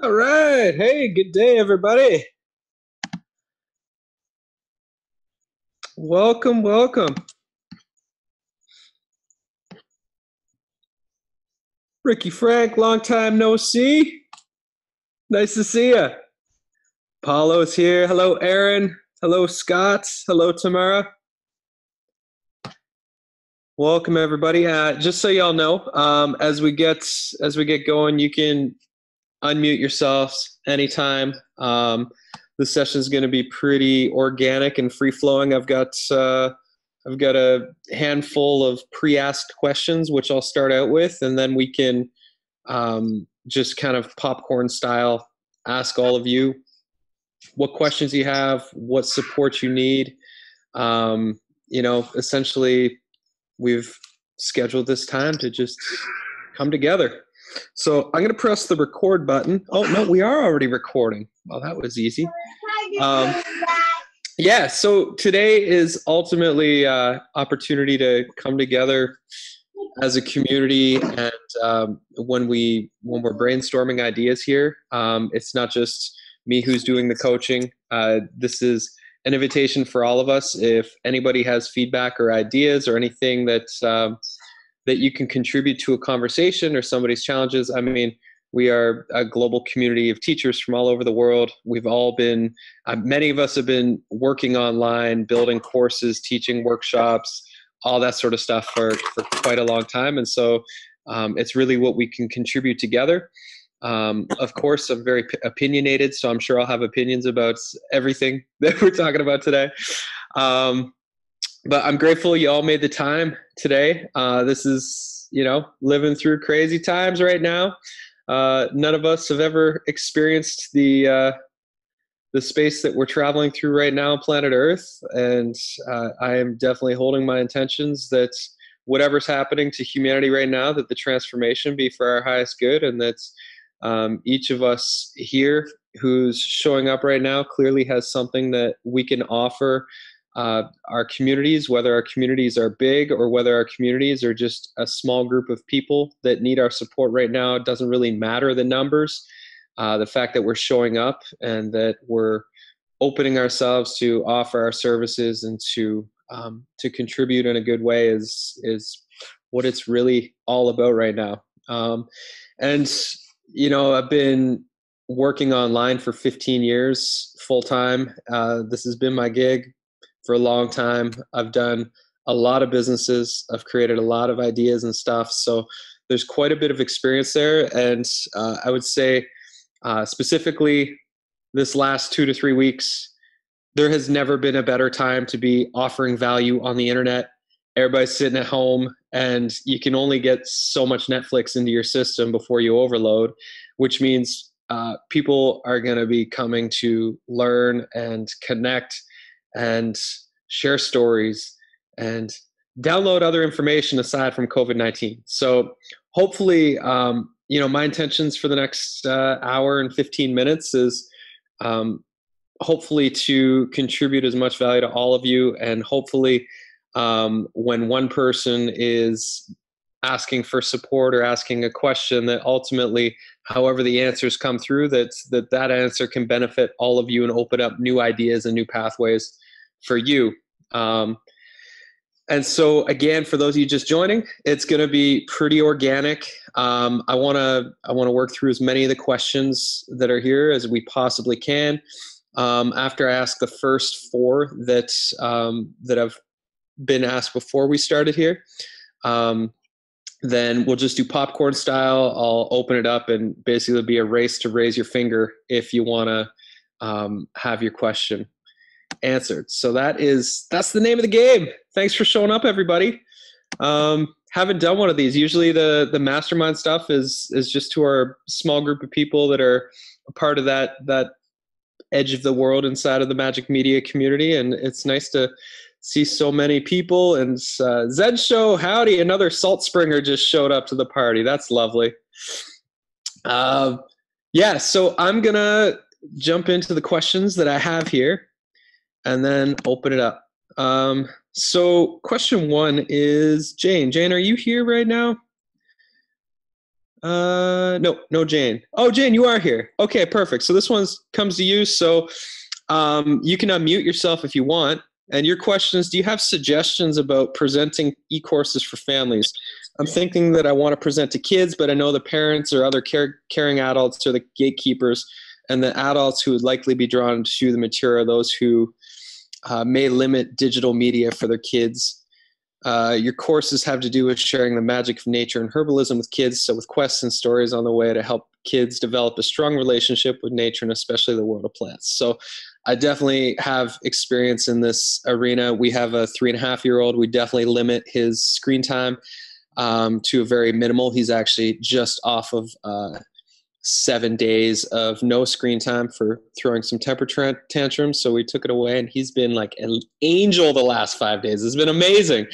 All right. Hey, good day, everybody. Welcome, welcome. Ricky Frank, long time no see. Nice to see you. Paulo's here. Hello, Aaron. Hello, Scott. Hello, Tamara. Welcome, everybody. Uh, just so y'all know, um, as we get as we get going, you can unmute yourselves anytime. Um, the session is going to be pretty organic and free flowing. I've got uh, I've got a handful of pre-asked questions, which I'll start out with, and then we can um, just kind of popcorn style ask all of you what questions you have, what support you need. Um, you know, essentially, we've scheduled this time to just come together. So I'm going to press the record button. Oh, no, we are already recording. Well, that was easy. Um, yeah, so today is ultimately uh, opportunity to come together as a community and um, when we when we're brainstorming ideas here um, it's not just me who's doing the coaching uh, this is an invitation for all of us if anybody has feedback or ideas or anything that um, that you can contribute to a conversation or somebody's challenges. I mean, we are a global community of teachers from all over the world. We've all been, uh, many of us have been working online, building courses, teaching workshops, all that sort of stuff for, for quite a long time. And so um, it's really what we can contribute together. Um, of course, I'm very p- opinionated, so I'm sure I'll have opinions about everything that we're talking about today. Um, but I'm grateful you all made the time today. Uh, this is, you know, living through crazy times right now. Uh, none of us have ever experienced the uh, the space that we're traveling through right now, planet Earth, and uh, I am definitely holding my intentions that whatever's happening to humanity right now, that the transformation be for our highest good, and that um, each of us here who's showing up right now clearly has something that we can offer uh, our communities, whether our communities are big or whether our communities are just a small group of people that need our support right now, it doesn't really matter the numbers. Uh, the fact that we're showing up and that we're opening ourselves to offer our services and to um, to contribute in a good way is is what it's really all about right now. Um, and you know, I've been working online for 15 years full time. Uh, this has been my gig for a long time. I've done a lot of businesses. I've created a lot of ideas and stuff. So there's quite a bit of experience there. And uh, I would say, uh, specifically, this last two to three weeks, there has never been a better time to be offering value on the internet. Everybody's sitting at home, and you can only get so much Netflix into your system before you overload, which means uh, people are going to be coming to learn and connect and share stories and download other information aside from COVID 19. So hopefully, um, you know, my intentions for the next uh, hour and 15 minutes is um, hopefully to contribute as much value to all of you. And hopefully, um, when one person is asking for support or asking a question that ultimately however the answers come through that that that answer can benefit all of you and open up new ideas and new pathways for you. Um, and so again, for those of you just joining, it's going to be pretty organic. Um, I want to I want to work through as many of the questions that are here as we possibly can. Um, after I ask the first four that um, that have been asked before we started here, um, then we'll just do popcorn style. I'll open it up and basically be a race to raise your finger if you want to um, have your question answered. So that is that's the name of the game. Thanks for showing up, everybody. Um, haven't done one of these. Usually the the mastermind stuff is is just to our small group of people that are a part of that that edge of the world inside of the magic media community, and it's nice to see so many people. And uh, Zed Show, howdy! Another Salt Springer just showed up to the party. That's lovely. Uh, yeah, so I'm gonna jump into the questions that I have here and then open it up. Um, so, question one is Jane. Jane, are you here right now? Uh, no, no, Jane. Oh, Jane, you are here. Okay, perfect. So this one comes to you. So um, you can unmute yourself if you want. And your question is Do you have suggestions about presenting e courses for families? I'm thinking that I want to present to kids, but I know the parents or other care, caring adults are the gatekeepers, and the adults who would likely be drawn to the material are those who uh, may limit digital media for their kids. Uh, your courses have to do with sharing the magic of nature and herbalism with kids, so with quests and stories on the way to help kids develop a strong relationship with nature and especially the world of plants. So I definitely have experience in this arena. We have a three and a half year old. We definitely limit his screen time um, to a very minimal. He's actually just off of uh, seven days of no screen time for throwing some temper tantrums. So we took it away, and he's been like an angel the last five days. It's been amazing.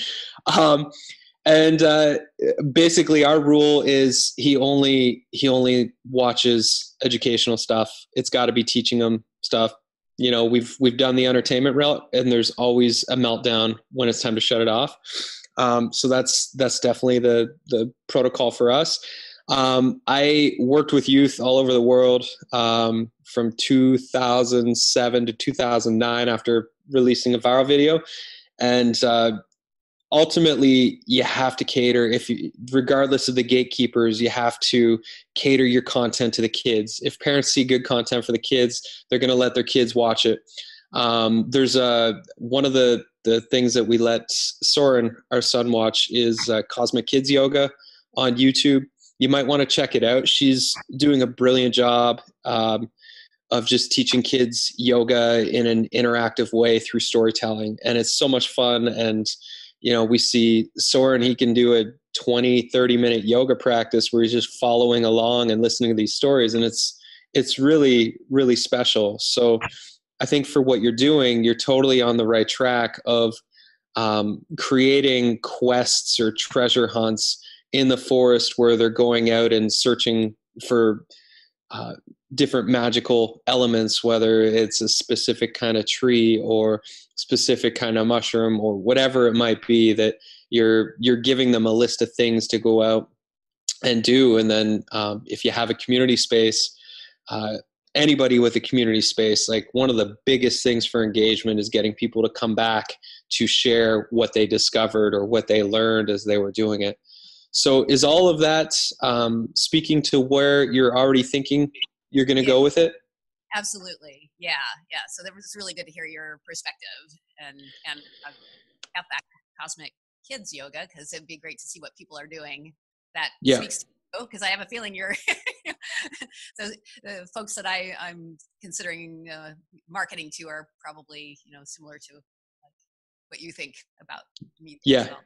Um, and uh, basically, our rule is he only he only watches educational stuff. It's got to be teaching him stuff. You know, we've we've done the entertainment route, and there's always a meltdown when it's time to shut it off. Um, so that's that's definitely the the protocol for us. Um, I worked with youth all over the world um, from 2007 to 2009 after releasing a viral video, and uh, ultimately you have to cater if you, regardless of the gatekeepers you have to cater your content to the kids if parents see good content for the kids they're going to let their kids watch it um, there's a one of the the things that we let Soren, our son, watch is uh, Cosmic Kids Yoga on YouTube. You might want to check it out. She's doing a brilliant job um, of just teaching kids yoga in an interactive way through storytelling, and it's so much fun. And you know, we see Soren; he can do a 20, 30 minute yoga practice where he's just following along and listening to these stories, and it's it's really really special. So I think for what you're doing, you're totally on the right track of um, creating quests or treasure hunts in the forest where they're going out and searching for uh, different magical elements, whether it's a specific kind of tree or specific kind of mushroom or whatever it might be that you're you're giving them a list of things to go out and do and then um, if you have a community space uh, anybody with a community space, like one of the biggest things for engagement is getting people to come back to share what they discovered or what they learned as they were doing it. So, is all of that um, speaking to where you're already thinking you're going to go with it? Absolutely, yeah, yeah. So that was really good to hear your perspective and and have that cosmic kids yoga because it'd be great to see what people are doing that yeah. speaks to because I have a feeling you're so the folks that I I'm considering uh, marketing to are probably you know similar to like, what you think about me. Yeah, well.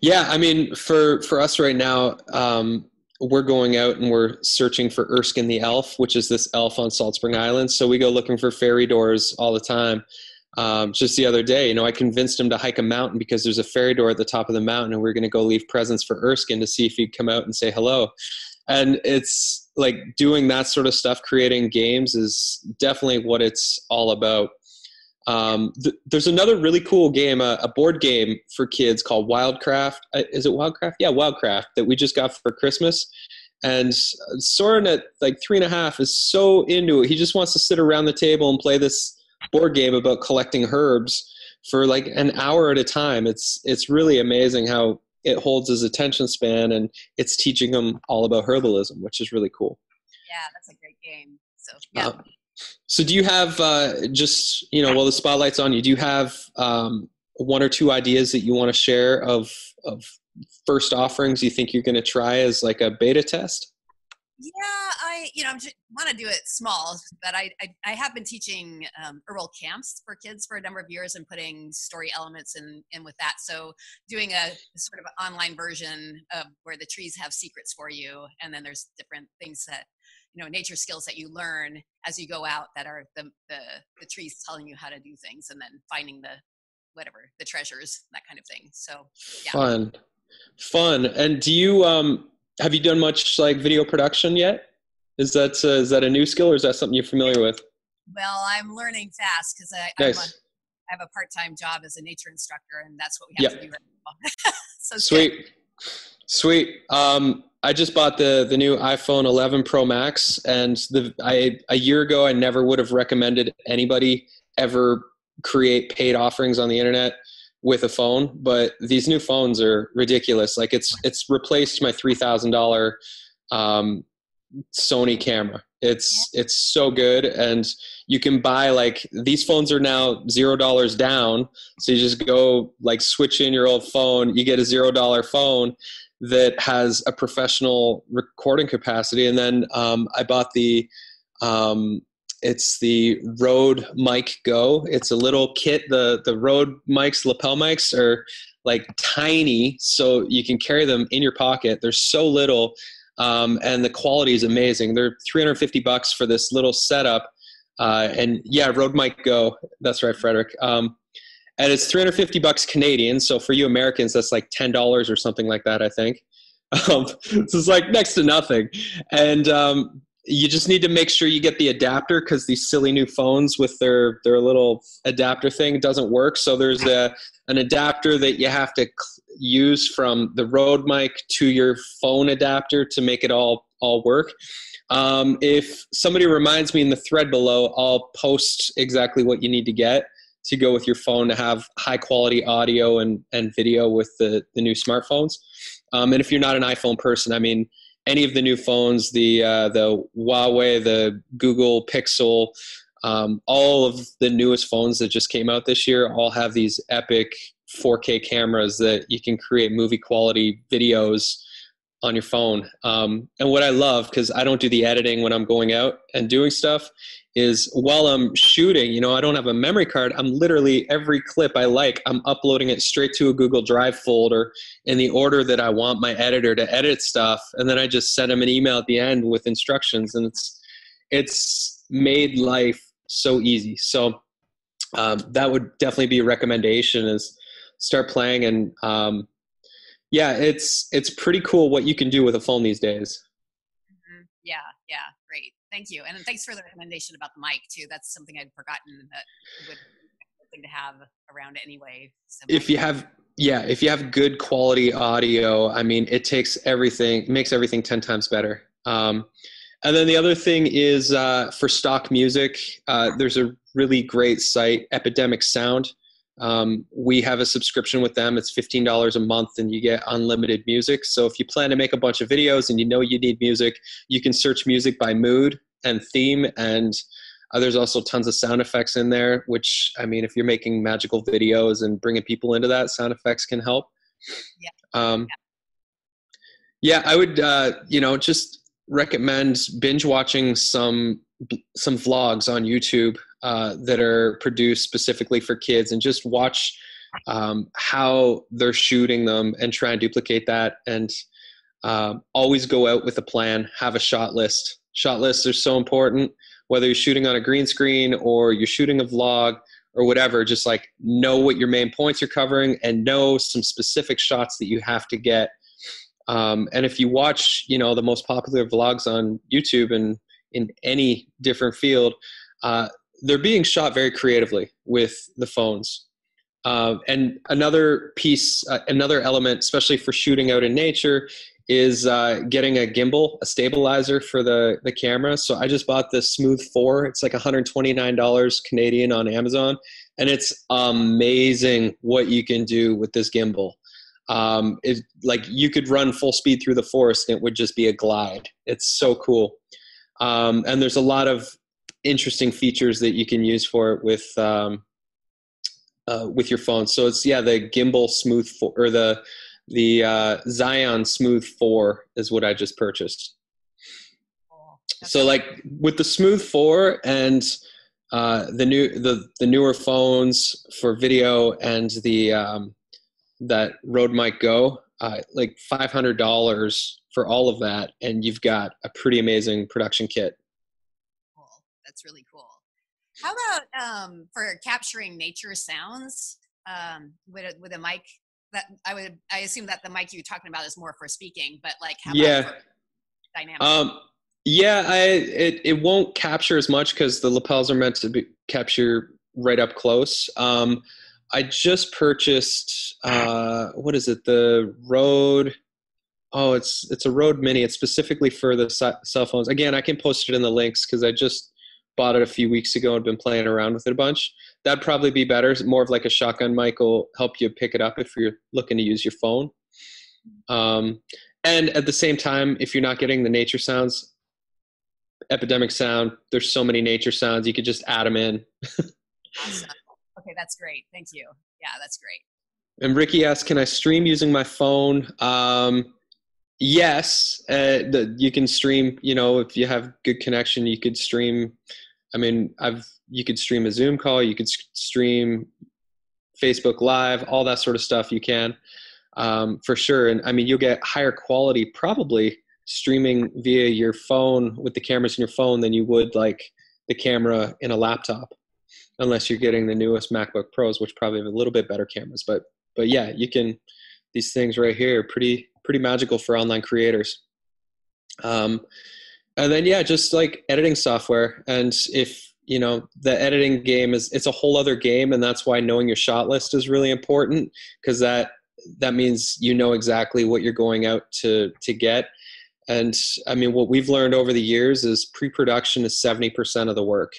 yeah. I mean, for for us right now, um, we're going out and we're searching for Erskine the elf, which is this elf on Salt Spring Island. So we go looking for fairy doors all the time. Um, just the other day, you know, I convinced him to hike a mountain because there's a fairy door at the top of the mountain, and we are going to go leave presents for Erskine to see if he'd come out and say hello. And it's like doing that sort of stuff, creating games is definitely what it's all about. Um, th- there's another really cool game, a, a, board game for kids called Wildcraft. Uh, is it Wildcraft? Yeah, Wildcraft that we just got for Christmas. And Soren at like three and a half is so into it. He just wants to sit around the table and play this board game about collecting herbs for like an hour at a time. It's it's really amazing how it holds his attention span and it's teaching him all about herbalism, which is really cool. Yeah, that's a great game. So yeah. Uh, so do you have uh, just you know while the spotlight's on you, do you have um, one or two ideas that you want to share of of first offerings you think you're going to try as like a beta test? Yeah, I you know I want to do it small, but I I, I have been teaching um, herbal camps for kids for a number of years and putting story elements in in with that. So doing a sort of online version of where the trees have secrets for you, and then there's different things that you know nature skills that you learn as you go out that are the the, the trees telling you how to do things, and then finding the whatever the treasures that kind of thing. So yeah. fun, fun. And do you um have you done much like video production yet? Is that uh, is that a new skill or is that something you're familiar with? Well, I'm learning fast because I, nice. a, I have a part-time job as a nature instructor, and that's what we have yep. to do right now. so sweet, sweet. Um, I just bought the the new iPhone 11 Pro Max, and the I a year ago I never would have recommended anybody ever create paid offerings on the internet with a phone, but these new phones are ridiculous. Like it's it's replaced my three thousand dollar um, Sony camera. It's it's so good, and you can buy like these phones are now zero dollars down. So you just go like switch in your old phone, you get a zero dollar phone, that has a professional recording capacity. And then um, I bought the um, it's the Rode Mic Go. It's a little kit. The the Rode mics, lapel mics, are like tiny, so you can carry them in your pocket. They're so little, um, and the quality is amazing. They're 350 bucks for this little setup. Uh, and yeah, Rode Mic Go. That's right, Frederick. Um, and it's 350 bucks Canadian. So for you Americans, that's like ten dollars or something like that, I think. Um, so it's like next to nothing, and um, you just need to make sure you get the adapter because these silly new phones with their their little adapter thing doesn't work. So there's a an adapter that you have to use from the Rode mic to your phone adapter to make it all all work. Um, if somebody reminds me in the thread below, I'll post exactly what you need to get to go with your phone to have high quality audio and, and video with the, the new smartphones. Um, and if you're not an iPhone person, I mean, any of the new phones, the uh, the Huawei, the Google Pixel, um, all of the newest phones that just came out this year all have these epic 4K cameras that you can create movie quality videos on your phone. Um, and what I love, because I don't do the editing when I'm going out and doing stuff, is while I'm shooting, you know, I don't have a memory card. I'm literally every clip I like, I'm uploading it straight to a Google Drive folder in the order that I want my editor to edit stuff, and then I just send them an email at the end with instructions, and it's it's made life so easy. So um, that would definitely be a recommendation: is start playing, and um, yeah, it's it's pretty cool what you can do with a phone these days. Mm-hmm. Yeah, yeah, great. Thank you, and thanks for the recommendation about the mic too. That's something I'd forgotten that would thing to have around anyway. So if you have yeah, if you have good quality audio, I mean, it takes everything, makes everything ten times better. Um, and then the other thing is uh, for stock music, uh, there's a really great site, Epidemic Sound. Um, we have a subscription with them. It's $15 a month and you get unlimited music. So if you plan to make a bunch of videos and you know you need music, you can search music by mood and theme. And uh, there's also tons of sound effects in there, which, I mean, if you're making magical videos and bringing people into that, sound effects can help. Yeah. Um, yeah. yeah, I would, uh, you know, just recommend binge watching some some vlogs on YouTube uh, that are produced specifically for kids and just watch um, how they're shooting them and try and duplicate that. And uh, always go out with a plan have a shot list. Shot lists are so important whether you're shooting on a green screen or you're shooting a vlog or whatever just like know what your main points are covering and know some specific shots that you have to get. Um, and if you watch you know the most popular vlogs on youtube and in any different field uh, they're being shot very creatively with the phones. Uh, and another piece, uh, another element, especially for shooting out in nature, is uh, getting a gimbal, a stabilizer for the, the camera. So I just bought the Smooth 4. It's like $129 Canadian on Amazon. And it's amazing what you can do with this gimbal. Um, it, like you could run full speed through the forest and it would just be a glide. It's so cool. Um, and there's a lot of interesting features that you can use for it with um, uh, with your phone. So it's yeah, the gimbal smooth four, or the the uh, Zhiyun Smooth Four is what I just purchased. So like with the Smooth Four and uh, the new the the newer phones for video and the um, that Rode Mic Go, uh, like five hundred dollars for all of that, and you've got a pretty amazing production kit that's really cool. How about um, for capturing nature sounds um, with a, with a mic? That I would I assume that the mic you're talking about is more for speaking, but like how yeah. dynamic? Um, yeah, I it it won't capture as much because the lapels are meant to be capture right up close. Um, I just purchased uh, what is it? The Rode oh, it's it's a Rode Mini. It's specifically for the cell phones. Again, I can post it in the links because I just bought it a few weeks ago and been playing around with it a bunch. That'd probably be better. More of like a shotgun mic will help you pick it up if you're looking to use your phone. Um, and at the same time, if you're not getting the nature sounds, epidemic sound, there's so many nature sounds, you could just add them in. awesome. Okay, that's great. Thank you. Yeah, that's great. And Ricky asked, can I stream using my phone? Um, yes, uh, the, you can stream. You know, if you have good connection, you could stream. I mean, I've you could stream a Zoom call. You could stream Facebook Live, all that sort of stuff. You can um, for sure. And I mean, you'll get higher quality probably streaming via your phone with the cameras in your phone than you would like the camera in a laptop unless you're getting the newest macbook pros which probably have a little bit better cameras but but yeah you can these things right here are pretty pretty magical for online creators um, and then yeah just like editing software. And if you know the editing game is it's a whole other game and that's why knowing your shot list is really important because that that means you know exactly what you're going out to to get. And i mean what we've learned over the years is pre-production is 70% of the work.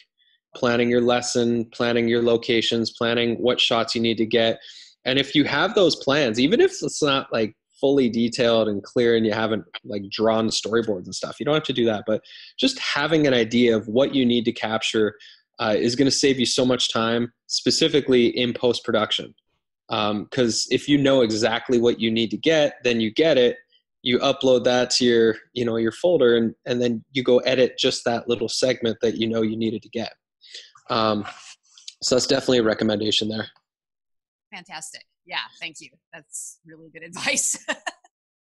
Planning your lesson planning your locations planning what shots you need to get. And if you have those plans even if it's not like fully detailed and clear and you haven't like drawn storyboards and stuff. You don't have to do that but just having an idea of what you need to capture uh, is going to save you so much time specifically in post production because um, if you know exactly what you need to get then you get it you upload that to your you know your folder and and then you go edit just that little segment that you know you needed to get. Um, so that's definitely a recommendation there. Fantastic yeah thank you that's really good advice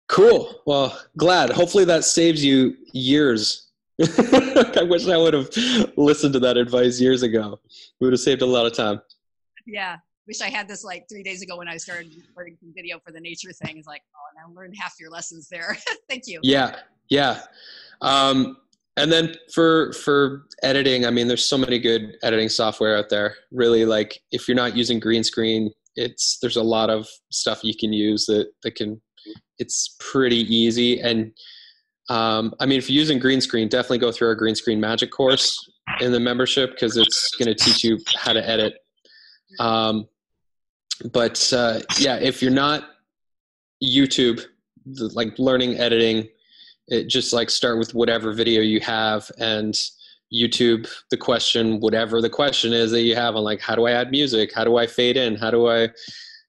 cool well glad hopefully that saves you years i wish i would have listened to that advice years ago we would have saved a lot of time yeah wish I had this like three days ago when I started recording some video for the nature thing. It's like, oh, and I learned half your lessons there. Thank you. Yeah, yeah. Um, and then for for editing, I mean, there's so many good editing software out there. Really, like if you're not using green screen, it's there's a lot of stuff you can use that that can. It's pretty easy, and um, I mean, if you're using green screen, definitely go through our green screen magic course in the membership because it's going to teach you how to edit um, but uh, yeah, if you're not YouTube, like learning editing, it just like start with whatever video you have and YouTube the question, whatever the question is that you have on like, how do I add music? How do I fade in? How do I,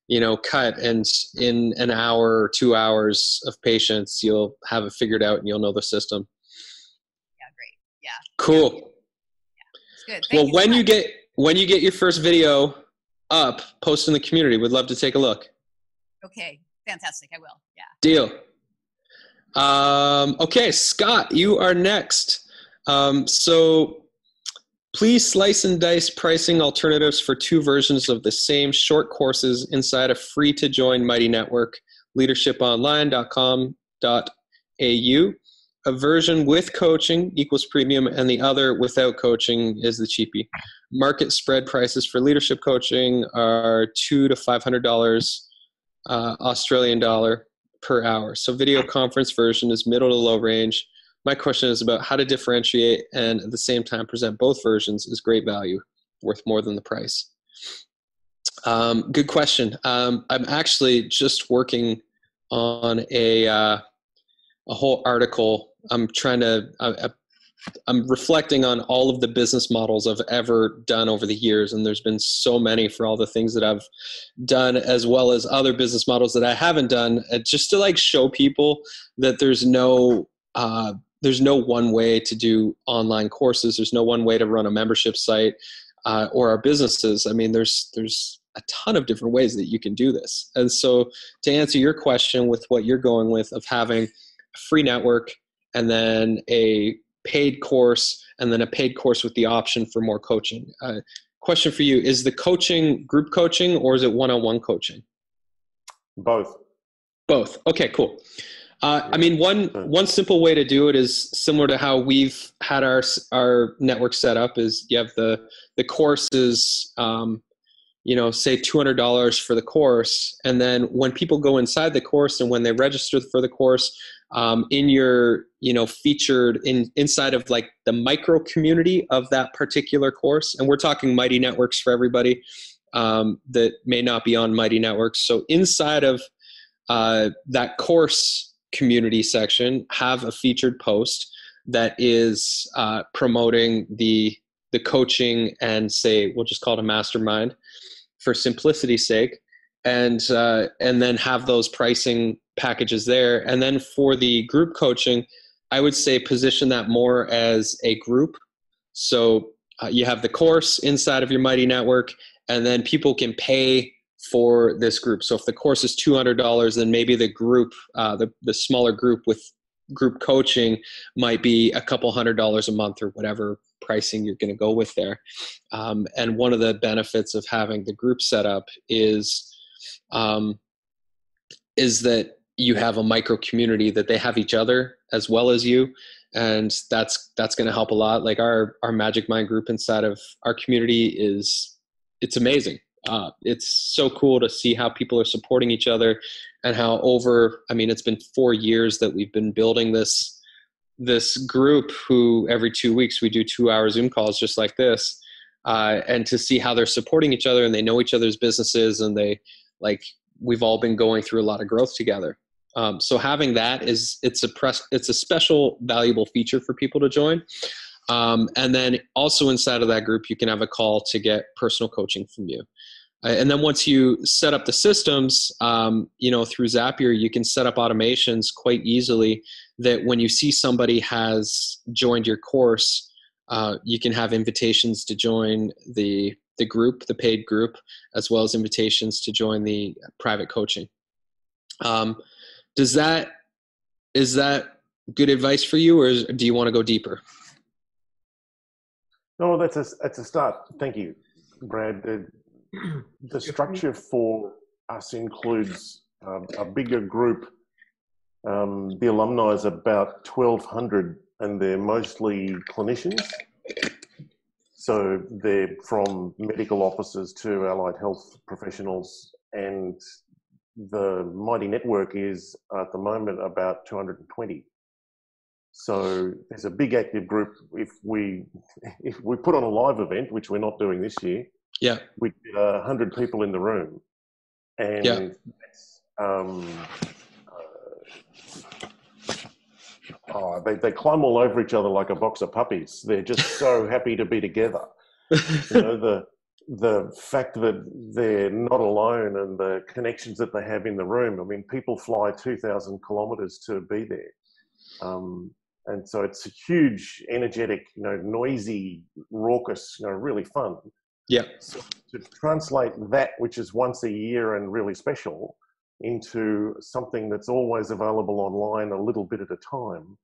you know, cut? And in an hour or two hours of patience, you'll have it figured out and you'll know the system. Yeah, great. Yeah. Cool. Yeah, good. Thank well, you when so you get when you get your first video up, post in the community. We'd love to take a look. Okay, fantastic. I will. Yeah. Deal. Um, okay, Scott, you are next. Um, so please slice and dice pricing alternatives for two versions of the same short courses inside a free to join Mighty Network, leadershiponline.com.au. A version with coaching equals premium, and the other without coaching is the cheapie market spread prices for leadership coaching are two to five hundred dollars uh, Australian dollar per hour. So video conference version is middle to low range. My question is about how to differentiate and at the same time present both versions is great value, worth more than the price. Um, good question. Um, I'm actually just working on a uh, a whole article. I'm trying to. I, I'm reflecting on all of the business models I've ever done over the years, and there's been so many for all the things that I've done, as well as other business models that I haven't done, uh, just to like show people that there's no uh, there's no one way to do online courses. There's no one way to run a membership site uh, or our businesses. I mean, there's there's a ton of different ways that you can do this. And so, to answer your question with what you're going with of having a free network and then a paid course and then a paid course with the option for more coaching. Uh, question for you is the coaching group coaching or is it one-on-one coaching both both okay cool uh, i mean one one simple way to do it is similar to how we've had our our network set up is you have the the courses um, you know say $200 for the course and then when people go inside the course and when they register for the course um, in your you know featured in inside of like the micro community of that particular course and we're talking mighty networks for everybody um, that may not be on mighty networks. So inside of uh, that course community section have a featured post that is uh, promoting the the coaching and say we'll just call it a mastermind for simplicity's sake. And uh, and then have those pricing packages there. And then for the group coaching i would say position that more as a group. So uh, you have the course inside of your mighty network and then people can pay for this group. So if the course is $200 then maybe the group uh, the, the smaller group with group coaching might be a couple hundred dollars a month or whatever pricing you're going to go with there. Um, and one of the benefits of having the group set up is um, is that you have a micro community that they have each other as well as you and that's that's going to help a lot. Like our our magic mind group inside of our community is it's amazing uh, it's so cool to see how people are supporting each other and how over i mean it's been four years that we've been building this this group who every two weeks we do two hour zoom calls just like this uh, and to see how they're supporting each other and they know each other's businesses and they like we've all been going through a lot of growth together. Um, so having that is it's a press it's a special valuable feature for people to join. Um, and then also inside of that group you can have a call to get personal coaching from you and then once you set up the systems um, you know through zapier you can set up automations quite easily that when you see somebody has joined your course uh, you can have invitations to join the the group the paid group as well as invitations to join the private coaching. Um, does that is that good advice for you or is, do you want to go deeper? No that's a that's a start. Thank you brad the, structure for us includes um, a bigger group. Um, the alumni is about 1,200 and they're mostly clinicians. So they're from medical officers to allied health professionals. And the Mighty Network is at the moment about 220. So there's a big active group. If we if we put on a live event, which we're not doing this year, yeah. With uh, 100 people in the room. And yeah. um, uh, oh, they, they climb all over each other like a box of puppies. They're just so happy to be together. you know, the, the fact that they're not alone and the connections that they have in the room. I mean, people fly 2,000 kilometers to be there. Um, and so it's a huge, energetic, you know, noisy, raucous, you know, really fun. Yeah. So to translate that, which is once a year and really special, into something that's always available online a little bit at a time.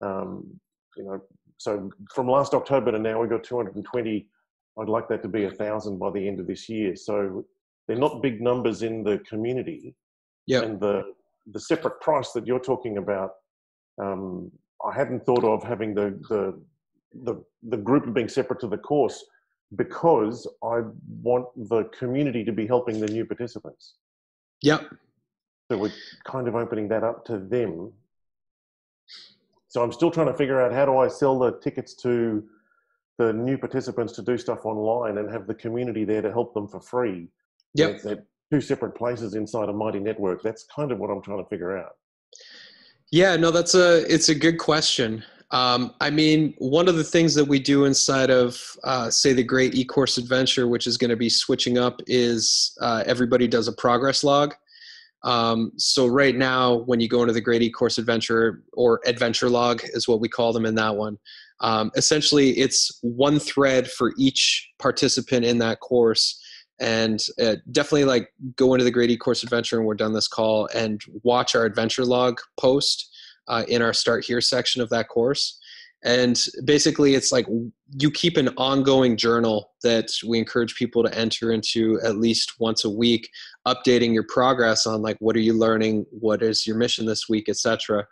Um, you know, so from last October to now, we've got 220. I'd like that to be a thousand by the end of this year. So they're not big numbers in the community. Yeah. And the the separate price that you're talking about, um, I hadn't thought of having the the the the group being separate to the course because I want the community to be helping the new participants. Yep. So we're kind of opening that up to them. So I'm still trying to figure out how do I sell the tickets to the new participants to do stuff online and have the community there to help them for free. Yep. They're two separate places inside a mighty network. That's kind of what I'm trying to figure out. Yeah, no, that's a it's a good question. Um, I mean, one of the things that we do inside of, uh, say, the Great E-Course Adventure, which is going to be switching up, is uh, everybody does a progress log. Um, so right now, when you go into the Great E-Course Adventure or Adventure Log is what we call them in that one. Um, essentially, it's one thread for each participant in that course, and uh, definitely like go into the Great E-Course Adventure, and we're done this call, and watch our Adventure Log post uh, in our Start Here section of that course. And basically, it's like you keep an ongoing journal that we encourage people to enter into at least once a week, updating your progress on like what are you learning, what is your mission this week, etc.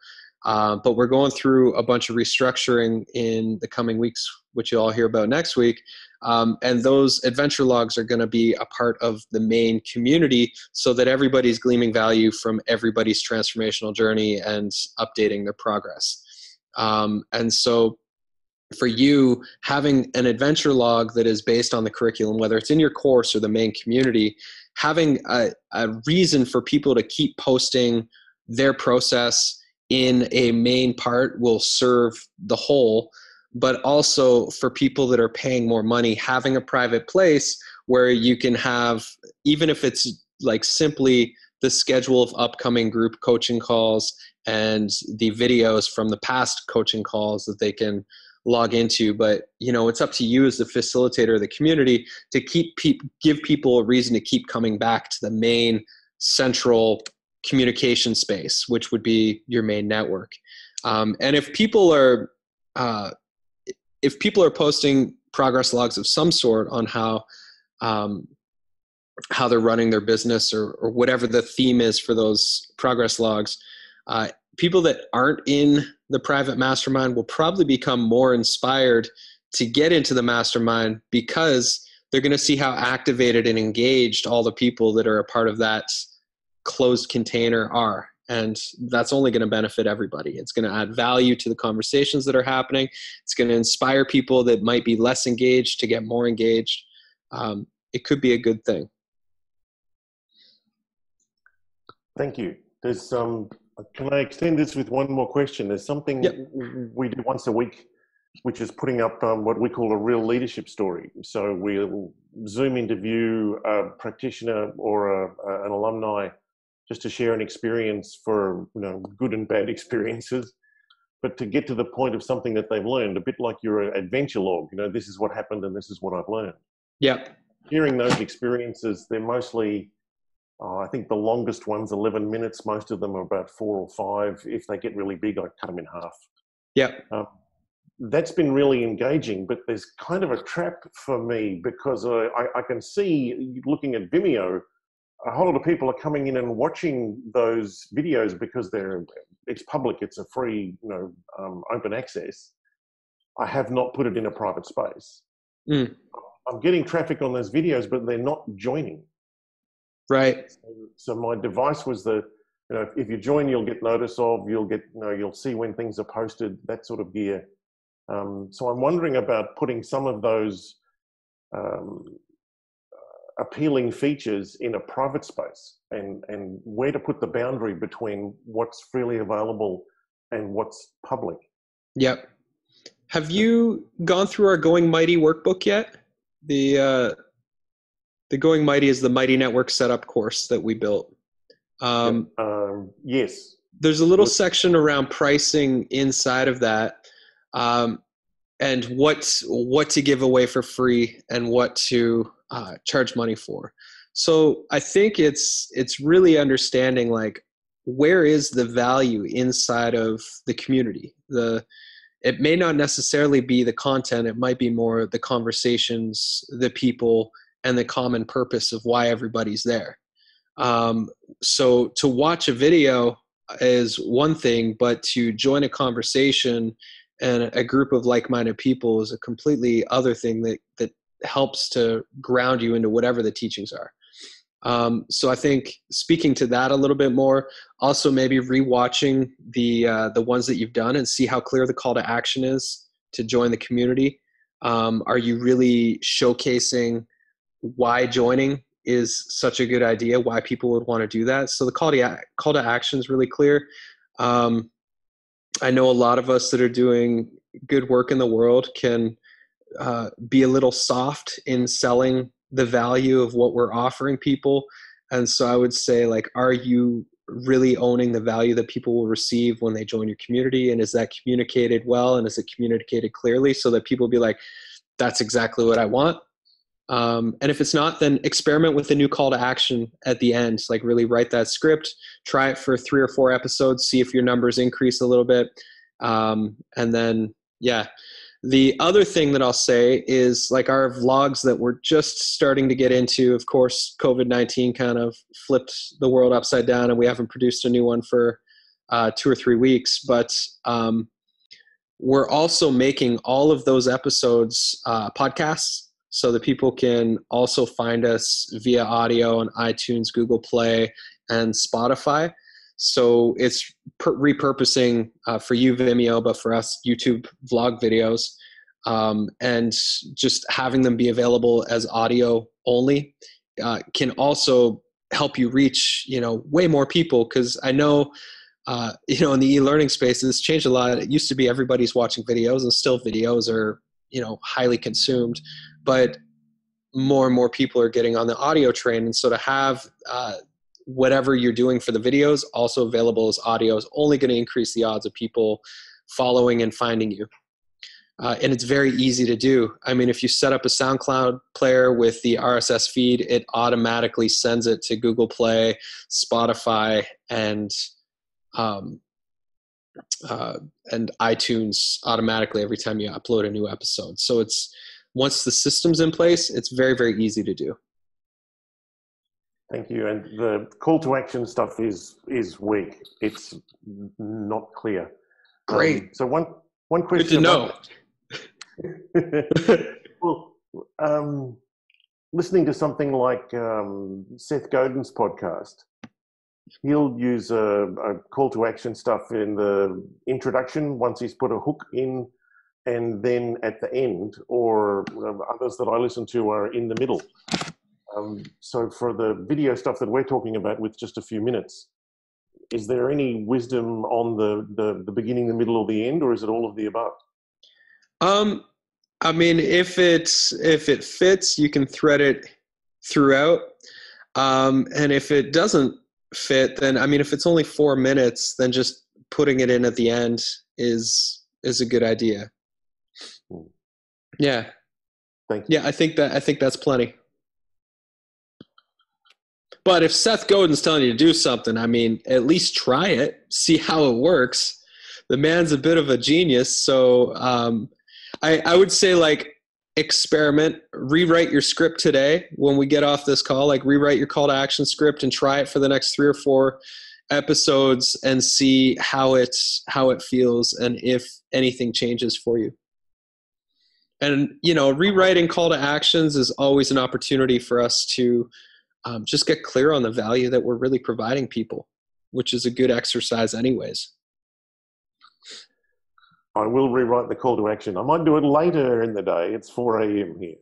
Uh, but we're going through a bunch of restructuring in the coming weeks, which you'll all hear about next week. Um, and those adventure logs are going to be a part of the main community so that everybody's gleaming value from everybody's transformational journey and updating their progress. Um, and so for you, having an adventure log that is based on the curriculum, whether it's in your course or the main community, having a, a reason for people to keep posting their process in a main part will serve the whole but also for people that are paying more money having a private place where you can have even if it's like simply the schedule of upcoming group coaching calls and the videos from the past coaching calls that they can log into but you know it's up to you as the facilitator of the community to keep pe- give people a reason to keep coming back to the main central communication space which would be your main network. Um, and if people are uh, if people are posting progress logs of some sort on how um, how they're running their business or, or whatever the theme is for those progress logs uh, people that aren't in the private mastermind will probably become more inspired to get into the mastermind because they're going to see how activated and engaged all the people that are a part of that closed container are and that's only going to benefit everybody it's going to add value to the conversations that are happening it's going to inspire people that might be less engaged to get more engaged um, it could be a good thing thank you there's um can I extend this with one more question? There's something yep. we do once a week, which is putting up um, what we call a real leadership story. So we'll Zoom interview a practitioner or a, an alumni just to share an experience for you know good and bad experiences, but to get to the point of something that they've learned, a bit like your adventure log. You know, this is what happened and this is what I've learned. Yeah. Hearing those experiences, they're mostly uh, I think the longest one's 11 minutes. Most of them are about four or five. If they get really big, I cut them in half. Yeah. Um, that's been really engaging, but there's kind of a trap for me because I, I, I, can see looking at Vimeo, a whole lot of people are coming in and watching those videos because they're it's public, it's a free, you know, um, open access. I have not put it in a private space. Mm. I'm getting traffic on those videos, but they're not joining. Right. So, so, my device was the, you know, if you join, you'll get notice of, you'll get, you know, you'll see when things are posted, that sort of gear. Um, so I'm wondering about putting some of those um, appealing features in a private space and, and where to put the boundary between what's freely available and what's public. Yep. Have you gone through our Going Mighty workbook yet? The uh, the Going Mighty is the Mighty Network setup course that we built. Um, um, yes. There's a little section around pricing inside of that, um, and what what to give away for free and what to uh, charge money for. So I think it's it's really understanding like where is the value inside of the community. The it may not necessarily be the content; it might be more the conversations, the people and the common purpose of why everybody's there. Um, so to watch a video is one thing, but to join a conversation and a group of like-minded people is a completely other thing that that helps to ground you into whatever the teachings are. Um, so I think speaking to that a little bit more, also maybe rewatching the uh, the ones that you've done and see how clear the call to action is to join the community. Um, are you really showcasing why joining is such a good idea, why people would want to do that. So the call to call to action is really clear. Um, I know a lot of us that are doing good work in the world can uh, be a little soft in selling the value of what we're offering people. And so I would say, like, are you really owning the value that people will receive when they join your community? And is that communicated well? And is it communicated clearly so that people be like, that's exactly what I want? Um, and if it's not, then experiment with a new call to action at the end. Like really write that script, try it for three or four episodes, see if your numbers increase a little bit. Um, and then, yeah. The other thing that I'll say is like our vlogs that we're just starting to get into. Of course, COVID 19 kind of flipped the world upside down, and we haven't produced a new one for uh, two or three weeks. But um, we're also making all of those episodes uh, podcasts so that people can also find us via audio on iTunes, Google Play, and Spotify. So it's per- repurposing uh, for you Vimeo, but for us YouTube vlog videos, um, and just having them be available as audio only uh, can also help you reach you know way more people because I know. Uh, you know, in the e-learning space, it's changed a lot. It used to be everybody's watching videos, and still videos are, you know, highly consumed. But more and more people are getting on the audio train, and so to have uh, whatever you're doing for the videos also available as audio is only going to increase the odds of people following and finding you. Uh, and it's very easy to do. I mean, if you set up a SoundCloud player with the RSS feed, it automatically sends it to Google Play, Spotify, and um, uh, and iTunes automatically every time you upload a new episode. So it's once the system's in place, it's very very easy to do. Thank you. And the call to action stuff is is weak. It's not clear. Great. Um, so one one question. Good to know. well, um, listening to something like um, Seth Godin's podcast, he'll use a, a, call to action stuff in the introduction once he's put a hook in, and then at the end, or um, others that I listen to are in the middle. Um, so for the video stuff that we're talking about with just a few minutes, is there any wisdom on the, the, the beginning, the middle, or the end, or is it all of the above? Um, I mean, if it's if it fits, you can thread it throughout. Um, and if it doesn't fit, then I mean, if it's only four minutes, then just putting it in at the end is is a good idea. Hmm. Yeah. Thank you. Yeah, I think that I think that's plenty. But if Seth Godin's telling you to do something, I mean, at least try it, see how it works. The man's a bit of a genius, so um, I, I would say like experiment, rewrite your script today when we get off this call. Like rewrite your call to action script and try it for the next three or four episodes and see how it how it feels and if anything changes for you. And you know, rewriting call to actions is always an opportunity for us to um, just get clear on the value that we're really providing people, which is a good exercise, anyways. I will rewrite the call to action. I might do it later in the day. It's 4 a.m. here.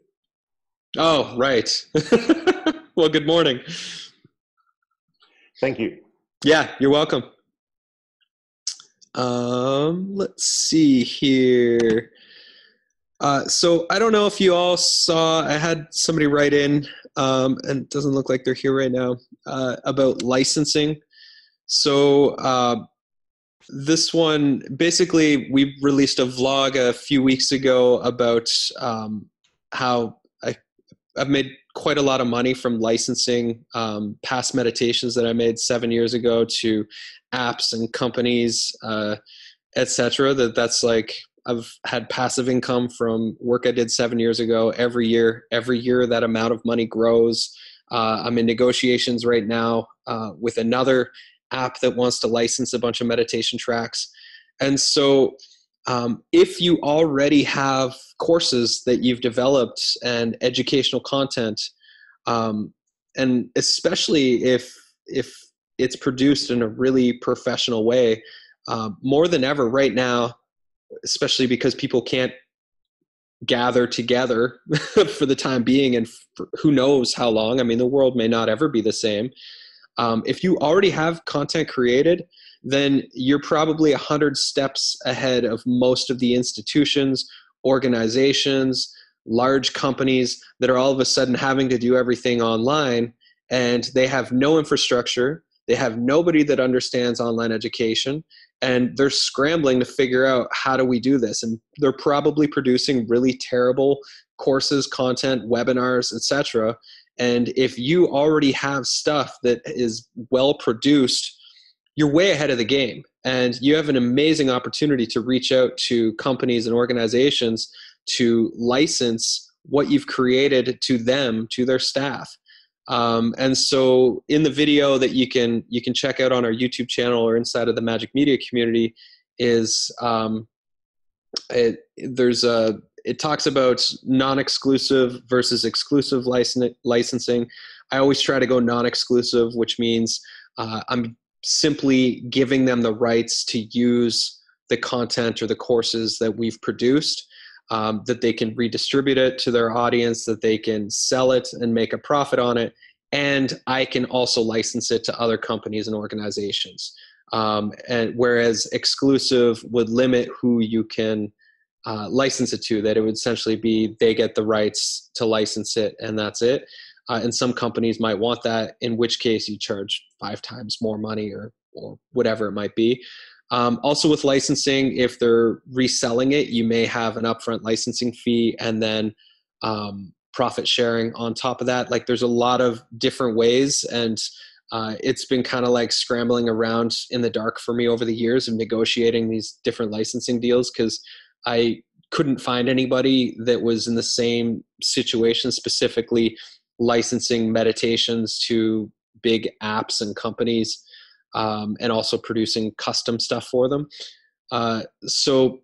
Oh, right. well, good morning. Thank you. Yeah, you're welcome. Um, let's see here. Uh, so I don't know if you all saw. I had somebody write in, um, and it doesn't look like they're here right now uh, about licensing. So uh, this one, basically, we released a vlog a few weeks ago about um, how I, I've made quite a lot of money from licensing um, past meditations that I made seven years ago to apps and companies, uh, etc. That that's like I've had passive income from work I did seven years ago every year. Every year, that amount of money grows. Uh, I'm in negotiations right now uh, with another app that wants to license a bunch of meditation tracks. And so, um, if you already have courses that you've developed and educational content, um, and especially if if it's produced in a really professional way, uh, more than ever right now, especially because people can't gather together for the time being and who knows how long. I mean the world may not ever be the same. Um, if you already have content created then you're probably 100 steps ahead of most of the institutions organizations large companies that are all of a sudden having to do everything online and they have no infrastructure. They have nobody that understands online education and they're scrambling to figure out how do we do this. And they're probably producing really terrible courses content webinars etc and if you already have stuff that is well produced you're way ahead of the game. And you have an amazing opportunity to reach out to companies and organizations to license what you've created to them to their staff Um, and so in the video that you can you can check out on our YouTube channel or inside of the Magic Media community is um, it, there's a it talks about non-exclusive versus exclusive license, licensing. I always try to go non-exclusive, which means uh, I'm simply giving them the rights to use the content or the courses that we've produced um, that they can redistribute it to their audience, that they can sell it and make a profit on it, and I can also license it to other companies and organizations. Um, and whereas exclusive would limit who you can uh, license it to, that it would essentially be they get the rights to license it and that's it. Uh, and some companies might want that, in which case you charge five times more money or or whatever it might be. Um, also, with licensing, if they're reselling it, you may have an upfront licensing fee and then um, profit sharing on top of that. Like, there's a lot of different ways, and uh, it's been kind of like scrambling around in the dark for me over the years of negotiating these different licensing deals because I couldn't find anybody that was in the same situation, specifically licensing meditations to big apps and companies um, and also producing custom stuff for them. Uh, so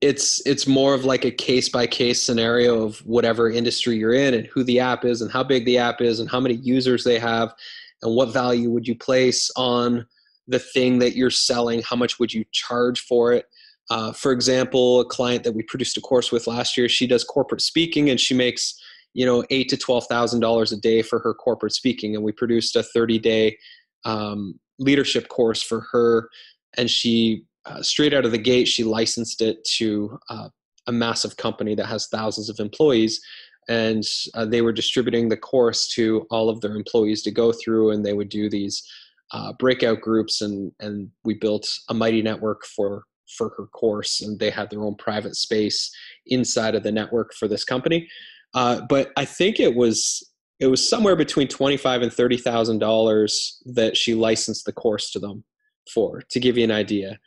it's it's more of like a case by case scenario of whatever industry you're in and who the app is and how big the app is and how many users they have and what value would you place on the thing that you're selling how much would you charge for it uh, for example a client that we produced a course with last year she does corporate speaking and she makes you know eight to twelve thousand dollars a day for her corporate speaking and we produced a 30 day um, leadership course for her, and she uh, straight out of the gate she licensed it to uh, a massive company that has thousands of employees and uh, they were distributing the course to all of their employees to go through and they would do these uh, breakout groups and and we built a mighty network for for her course and they had their own private space inside of the network for this company. Uh, but i think it was it was somewhere between twenty five and thirty thousand dollars that she licensed the course to them for. To give you an idea,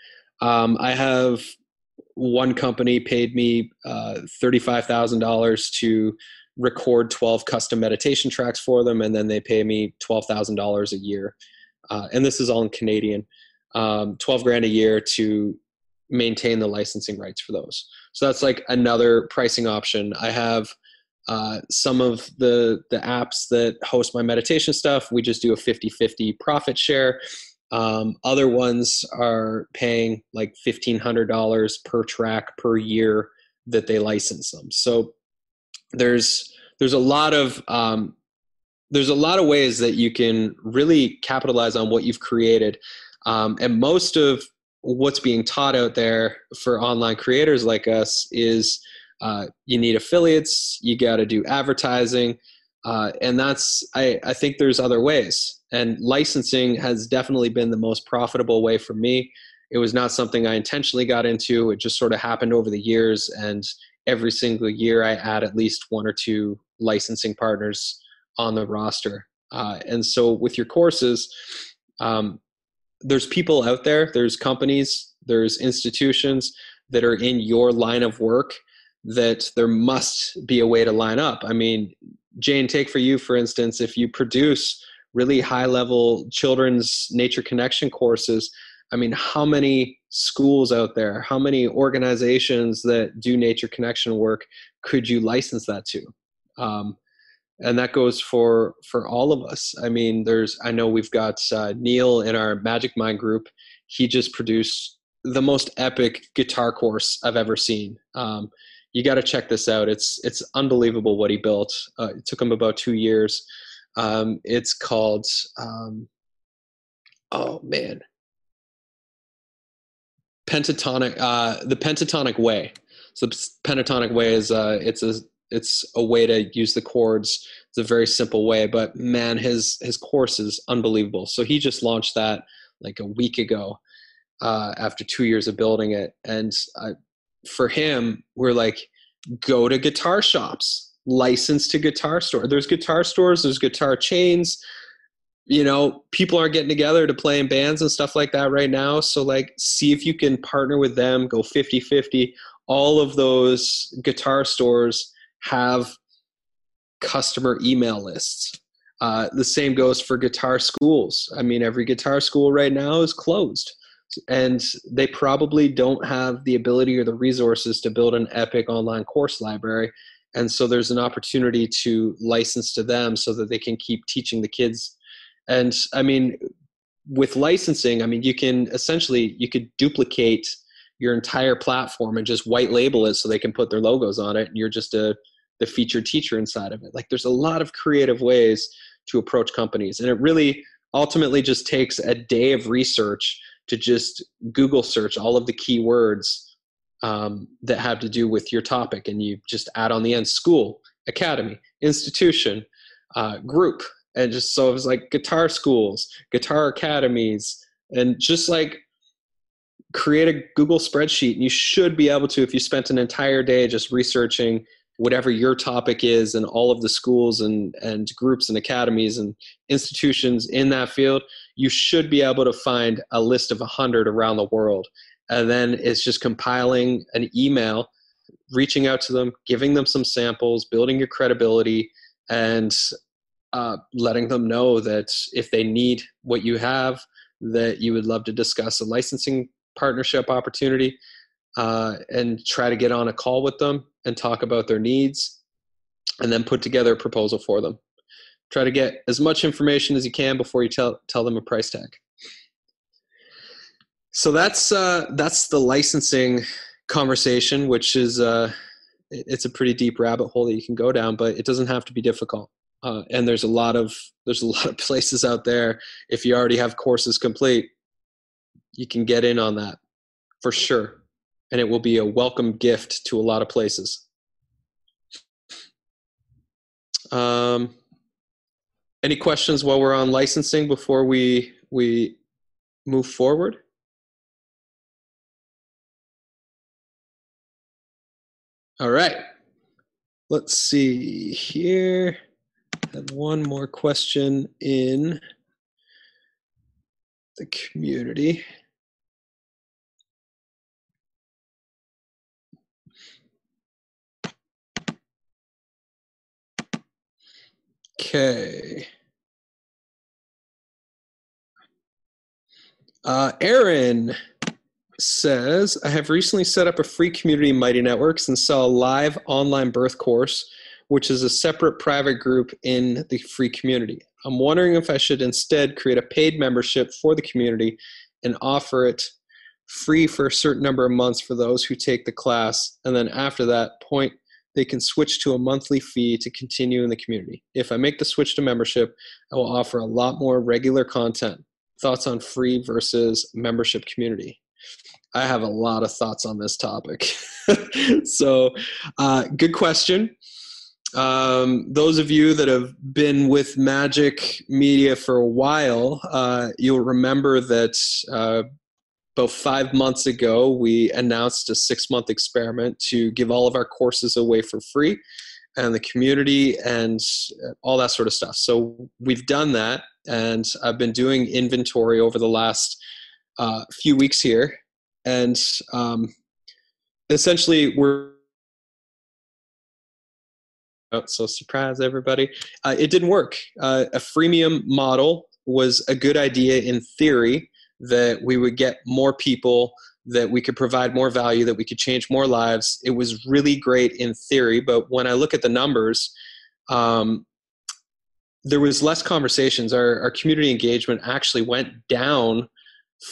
um, I have one company paid me uh, thirty five thousand dollars to record twelve custom meditation tracks for them, and then they pay me twelve thousand dollars a year, uh, and this is all in Canadian. Um, twelve grand a year to maintain the licensing rights for those. So that's like another pricing option. I have uh, some of the the apps that host my meditation stuff, we just do a 50-50 profit share. Um, other ones are paying like fifteen hundred dollars per track per year that they license them. So there's there's a lot of um, there's a lot of ways that you can really capitalize on what you've created, um, and most of what's being taught out there for online creators like us is uh, you need affiliates you got to do advertising uh, and that's I, I think there's other ways. And licensing has definitely been the most profitable way for me. It was not something i intentionally got into it just sort of happened over the years and every single year i add at least one or two licensing partners on the roster. Uh, and so with your courses um, there's people out there there's companies there's institutions that are in your line of work that there must be a way to line up. I mean, Jane, take for you, for instance, if you produce really high level children's nature connection courses, I mean, how many schools out there, how many organizations that do nature connection work could you license that to? Um, and that goes for for all of us. I mean, there's I know we've got uh, Neil in our Magic Media group. He just produced the most epic guitar course I've ever seen. Um, you got to check this out. It's it's unbelievable what he built. Uh, it took him about two years. Um, it's called um, oh man, pentatonic. Uh, the pentatonic way. So the pentatonic way is uh, it's a it's a way to use the chords. It's a very simple way, but man, his his course is unbelievable. So he just launched that like a week ago uh, after two years of building it, and I, for him, we're like, go to guitar shops, license to guitar store. There's guitar stores, there's guitar chains. You know, people are getting together to play in bands and stuff like that right now. So, like, see if you can partner with them, go 50 50. All of those guitar stores have customer email lists. Uh, the same goes for guitar schools. I mean, every guitar school right now is closed, and they probably don't have the ability or the resources to build an epic online course library. And so there's an opportunity to license to them so that they can keep teaching the kids. And I mean, with licensing, I mean, you can essentially you could duplicate your entire platform and just white label it so they can put their logos on it, and you're just a the featured teacher inside of it. Like there's a lot of creative ways to approach companies. And it really ultimately just takes a day of research to just Google search all of the keywords um, that have to do with your topic. And you just add on the end school, academy, institution, uh, group. And just so it was like guitar schools, guitar academies, and just like create a Google spreadsheet. And you should be able to, if you spent an entire day just researching whatever your topic is and all of the schools and, and groups and academies and institutions in that field, you should be able to find a list of 100 around the world. And then it's just compiling an email, reaching out to them, giving them some samples, building your credibility, and uh, letting them know that if they need what you have, that you would love to discuss a licensing partnership opportunity uh, and try to get on a call with them and talk about their needs and then put together a proposal for them. Try to get as much information as you can before you tell, tell them a price tag. So that's uh, that's the licensing conversation, which is uh, it's a pretty deep rabbit hole that you can go down, but it doesn't have to be difficult. Uh, and there's a lot of there's a lot of places out there. If you already have courses complete, you can get in on that for sure and it will be a welcome gift to a lot of places. Um, any questions while we're on licensing before we we move forward? All right. Let's see here. I have one more question in the community. Okay. Uh, Aaron says, I have recently set up a free community in Mighty Networks and sell a live online birth course, which is a separate private group in the free community. I'm wondering if I should instead create a paid membership for the community and offer it free for a certain number of months for those who take the class, and then after that point they can switch to a monthly fee to continue in the community. If I make the switch to membership, I will offer a lot more regular content. Thoughts on free versus membership community? I have a lot of thoughts on this topic. so, uh, good question. Um, those of you that have been with Magic Media for a while, uh, you'll remember that uh, about five months ago, we announced a six month experiment to give all of our courses away for free and the community and all that sort of stuff. So we've done that, and I've been doing inventory over the last uh, few weeks here, and um, essentially we're. Oh, so surprise everybody! Uh, it didn't work. Uh, a freemium model was a good idea in theory that we would get more people, that we could provide more value, that we could change more lives. It was really great in theory, but when I look at the numbers, um, there was less conversations. Our, our community engagement actually went down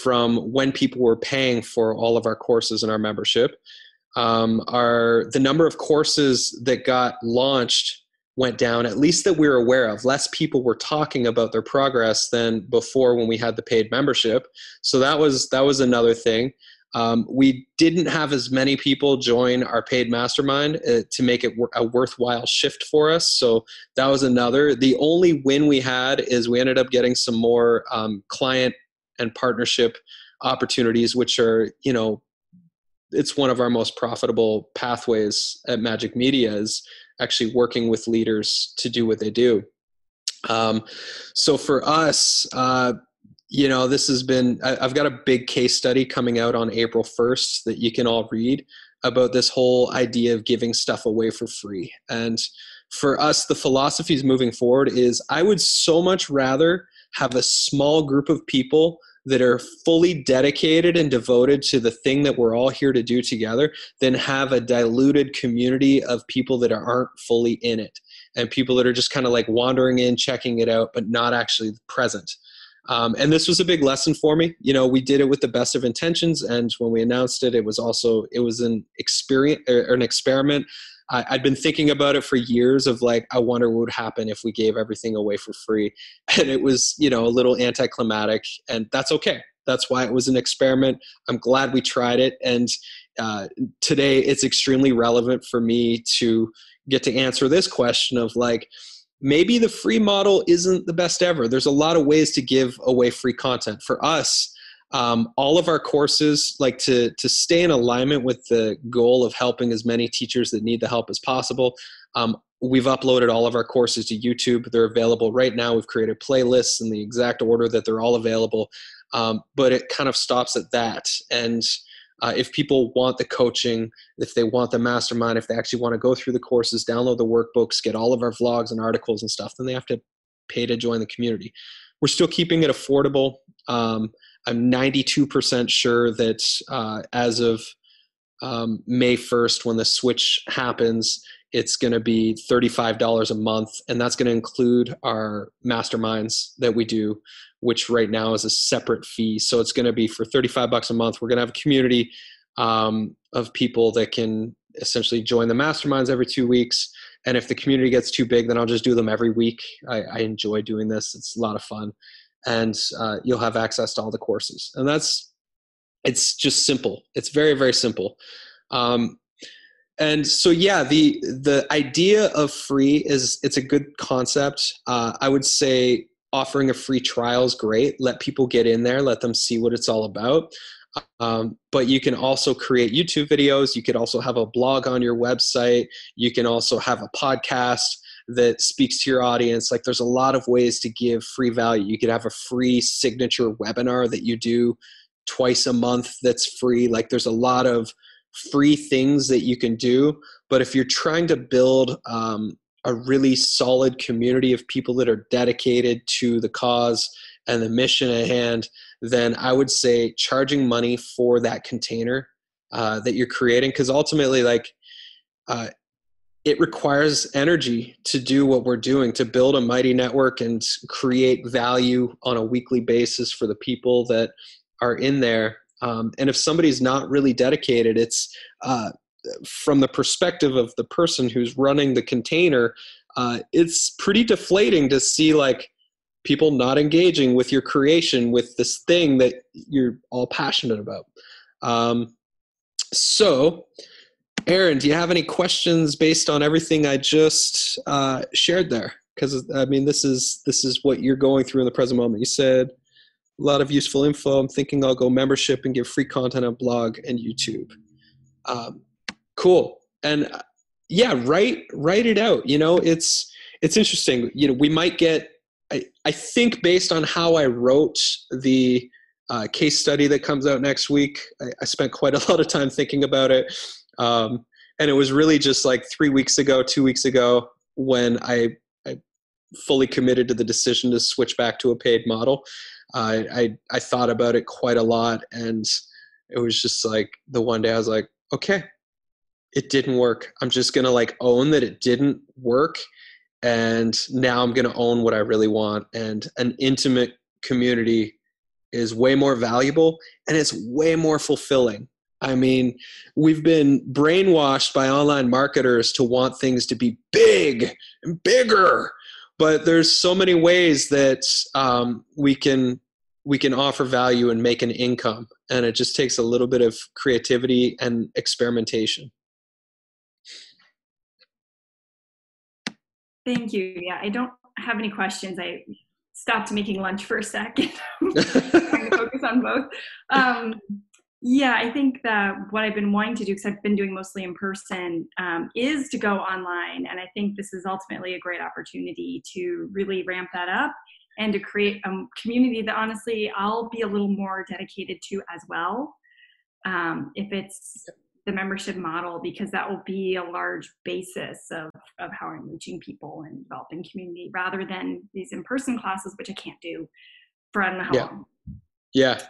from when people were paying for all of our courses and our membership. Um, our the number of courses that got launched went down, at least that we are aware of. Less people were talking about their progress than before when we had the paid membership. So that was that was another thing. Um, we didn't have as many people join our paid mastermind uh, to make it a worthwhile shift for us. So that was another. The only win we had is we ended up getting some more um, client and partnership opportunities, which are you know it's one of our most profitable pathways at Magic Media is actually working with leaders to do what they do. Um, so for us, uh, you know, this has been, I, have got a big case study coming out on April 1st that you can all read. about this whole idea of giving stuff away for free. And for us, the philosophies moving forward is I would so much rather have a small group of people that are fully dedicated and devoted to the thing that we're all here to do together than have a diluted community of people that aren't fully in it and people that are just kind of like wandering in, checking it out, but not actually present. Um, and this was a big lesson for me. You know, we did it with the best of intentions, and when we announced it, it was also it was an experience or an experiment. I, had been thinking about it for years of like, I wonder what would happen if we gave everything away for free, and it was you know a little anticlimactic, and that's okay. That's why it was an experiment. I'm glad we tried it, and uh, today it's extremely relevant for me to get to answer this question of like maybe the free model isn't the best ever. There's a lot of ways to give away free content. For us, um, all of our courses like to to stay in alignment with the goal of helping as many teachers that need the help as possible. Um, we've uploaded all of our courses to YouTube. They're available right now. We've created playlists in the exact order that they're all available. Um, but it kind of stops at that. And uh, if people want the coaching, if they want the mastermind, if they actually want to go through the courses, download the workbooks, get all of our vlogs and articles and stuff, then they have to pay to join the community. We're still keeping it affordable. Um, I'm 92% sure that uh, as of um, May 1st, when the switch happens, it's going to be $35 a month, and that's going to include our masterminds that we do which right now is a separate fee. So it's going to be for 35 bucks a month. We're going to have a community um, of people that can essentially join the masterminds every two weeks. And if the community gets too big, then I'll just do them every week. I, I enjoy doing this. It's a lot of fun. And uh, you'll have access to all the courses. And that's, it's just simple. It's very, very simple. Um, and so yeah the the idea of free is it's a good concept uh, i would say offering a free trial is great. Let people get in there, let them see what it's all about. Um, but you can also create YouTube videos. You could also have a blog on your website. You can also have a podcast that speaks to your audience. Like there's a lot of ways to give free value. You could have a free signature webinar that you do twice a month that's free. Like there's a lot of free things that you can do. But if you're trying to build um, a really solid community of people that are dedicated to the cause and the mission at hand, then I would say charging money for that container uh, that you're creating, because ultimately, like, uh, it requires energy to do what we're doing to build a mighty network and create value on a weekly basis for the people that are in there. Um, and if somebody's not really dedicated, it's uh, from the perspective of the person who's running the container, uh, it's pretty deflating to see like people not engaging with your creation with this thing that you're all passionate about. Um, so, Aaron, do you have any questions based on everything I just uh, shared there? Because I mean, this is this is what you're going through in the present moment. You said a lot of useful info. I'm thinking I'll go membership and give free content on blog and YouTube. Um, cool and uh, yeah write write it out you know it's it's interesting you know we might get i, I think based on how i wrote the uh, case study that comes out next week I, I, spent quite a lot of time thinking about it um, and it was really just like three weeks ago two weeks ago when i, I fully committed to the decision to switch back to a paid model uh, I, I thought about it quite a lot and it was just like the one day i was like okay it didn't work. I'm just to like own that it didn't work. And now I'm to own what I really want. And an intimate community is way more valuable and it's way more fulfilling. I mean, we've been brainwashed by online marketers to want things to be big and bigger, but there's so many ways that um, we can we can offer value and make an income, and it just takes a little bit of creativity and experimentation. Thank you. Yeah, I don't have any questions. I stopped making lunch for a second, trying to focus on both. Um, yeah, I think that what I've been wanting to do, because I've been doing mostly in person, um, is to go online. And I think this is ultimately a great opportunity to really ramp that up and to create a community that honestly I'll be a little more dedicated to as well. Um, if it's the membership model because that will be a large basis of, of how I'm reaching people and developing community rather than these in-person classes, which I can't do for I don't know how yeah. long. Yeah.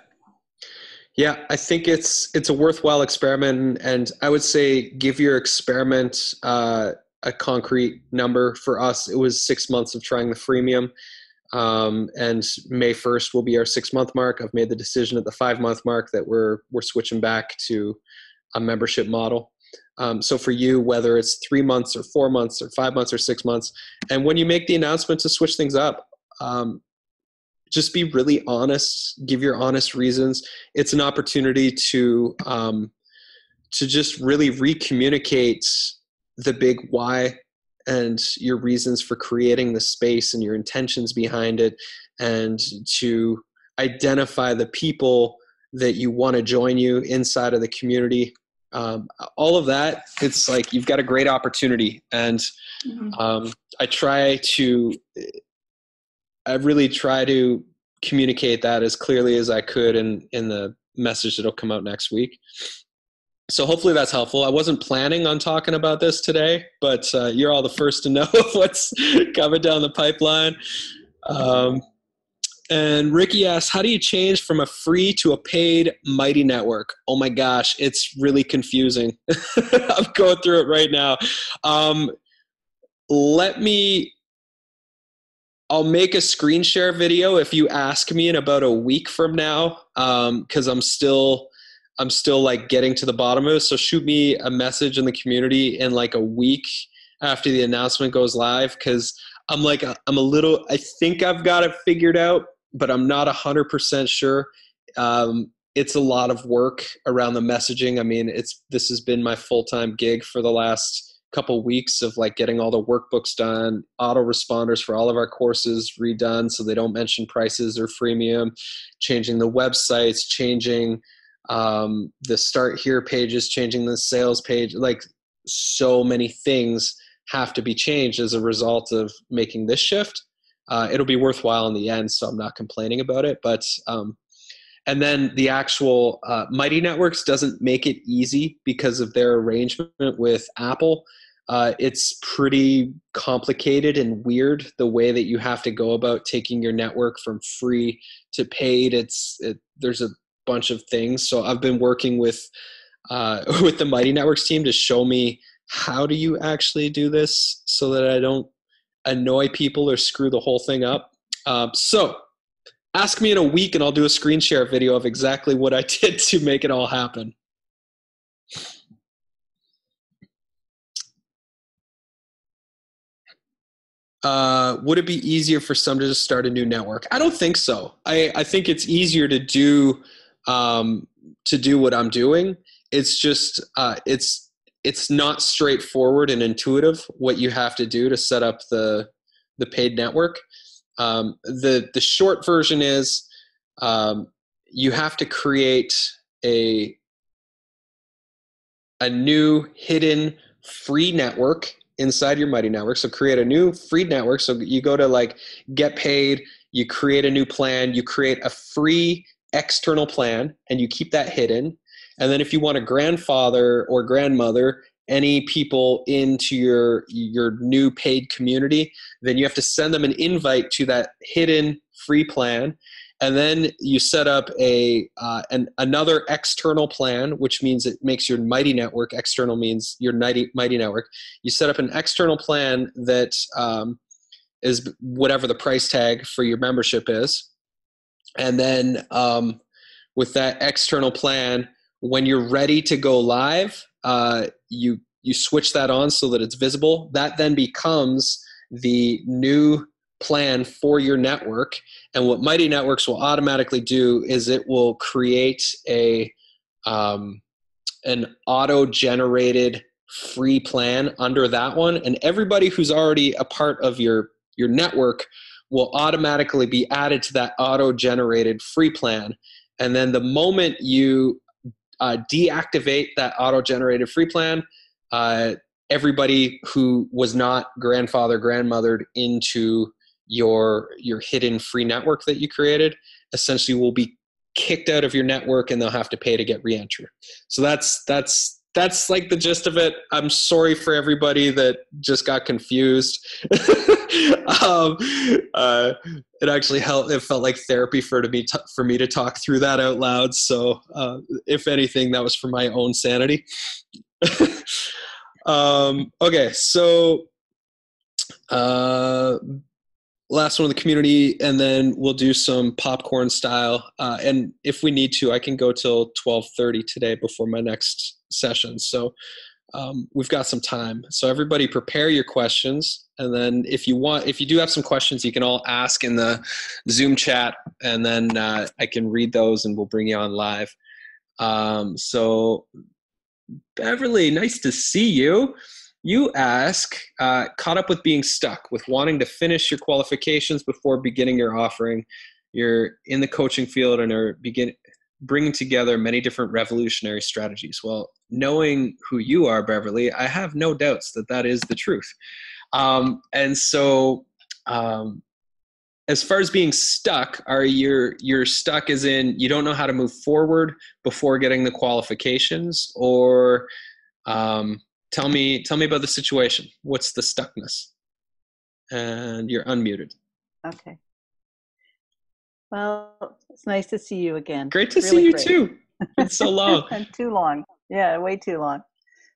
Yeah, I think it's it's a worthwhile experiment, and I would say give your experiment uh, a concrete number. For us, it was six months of trying the freemium, um, and May first will be our six month mark. I've made the decision at the five month mark that we're we're switching back to a membership model. Um, so for you, whether it's three months or four months or five months or six months, and when you make the announcement to switch things up, um, just be really honest. Give your honest reasons. It's an opportunity to um, to just really recommunicate the big why and your reasons for creating the space and your intentions behind it, and to identify the people that you want to join you inside of the community um, all of that it's like you've got a great opportunity and mm-hmm. um, i try to i really try to communicate that as clearly as i could in in the message that'll come out next week so hopefully that's helpful i wasn't planning on talking about this today but uh, you're all the first to know what's coming down the pipeline um, and Ricky asks, how do you change from a free to a paid Mighty network? Oh my gosh, it's really confusing. I'm going through it right now. Um, let me, I'll make a screen share video if you ask me in about a week from now, because um, I'm still, I'm still like getting to the bottom of it. So shoot me a message in the community in like a week after the announcement goes live, because I'm like, I'm a little, I think I've got it figured out, but I'm not 100% sure. Um, it's a lot of work around the messaging. I mean, it's this has been my full-time gig for the last couple weeks of like getting all the workbooks done, autoresponders for all of our courses redone so they don't mention prices or freemium, changing the websites, changing um, the start here pages, changing the sales page. Like so many things have to be changed as a result of making this shift uh, it'll be worthwhile in the end. So I'm not complaining about it. But um, and then the actual uh, Mighty Networks doesn't make it easy because of their arrangement with Apple. Uh, it's pretty complicated and weird the way that you have to go about taking your network from free to paid. It's it, there's a bunch of things. So I've been working with uh, with the Mighty Networks team to show me how do you actually do this so that I don't annoy people or screw the whole thing up. Um, so ask me in a week and I'll do a screen share video of exactly what I did to make it all happen. Uh, would it be easier for some to just start a new network? I don't think so. I, I think it's easier to do um, to do what I'm doing. It's just uh, it's it's not straightforward and intuitive what you have to do to set up the the paid network. Um, the the short version is um, you have to create a a new hidden free network inside your Mighty network. So create a new free network. So you go to like get paid, you create a new plan, you create a free external plan, and you keep that hidden. And then if you want a grandfather or grandmother any people into your your new paid community, then you have to send them an invite to that hidden free plan. And then you set up a uh, an, another external plan, which means it makes your Mighty Network external means your Mighty, Mighty Network. You set up an external plan that um, is whatever the price tag for your membership is, and then um, with that external plan, when you're ready to go live, uh, you you switch that on so that it's visible. That then becomes the new plan for your network. And what Mighty Networks will automatically do is it will create a um, an auto-generated free plan under that one, and everybody who's already a part of your your network will automatically be added to that auto-generated free plan. And then the moment you uh, deactivate that auto-generated free plan, uh, everybody who was not grandfather grandmothered into your your hidden free network that you created essentially will be kicked out of your network and they'll have to pay to get re-enter so that's that's that's like the gist of it. I'm sorry for everybody that just got confused. um, uh, it actually helped. It felt like therapy for to be for me to talk through that out loud. So, uh, if anything, that was for my own sanity. um, okay, so uh, last one of the community, and then we'll do some popcorn style. Uh, and if we need to, I can go till twelve thirty today before my next session. So um, we've got some time. So everybody, prepare your questions, and then if you want, if you do have some questions, you can all ask in the Zoom chat, and then uh, I can read those, and we'll bring you on live. Um, so Beverly, nice to see you you ask, uh, caught up with being stuck, with wanting to finish your qualifications before beginning your offering. You're in the coaching field and are begin bringing together many different revolutionary strategies. Well, knowing who you are, Beverly, I have no doubts that that is the truth. Um, and so, um, as far as being stuck, are you you're stuck as in you don't know how to move forward before getting the qualifications, or um, tell me tell me about the situation. What's the stuckness? And you're unmuted. Okay. Well it's nice to see you again. Great to really see you great. too. It's so long. And too long. Yeah way too long.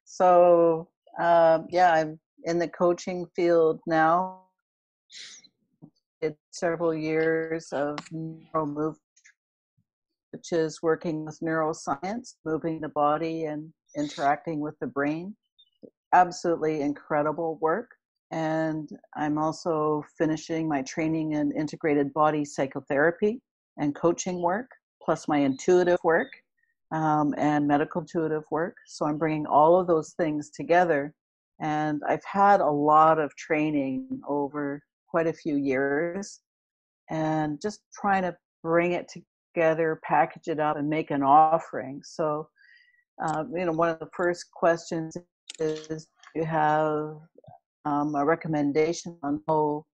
So uh, yeah i'm in the coaching field now. It's several years of NeuroMovement which is working with neuroscience moving the body and interacting with the brain absolutely incredible work. And I'm also finishing my training in integrated body psychotherapy and coaching work, plus my intuitive work um, and medical intuitive work. So I'm bringing all of those things together. And I've had a lot of training over quite a few years and just trying to bring it together, package it up, and make an offering. So, uh, you know, one of the first questions you have um, a recommendation on how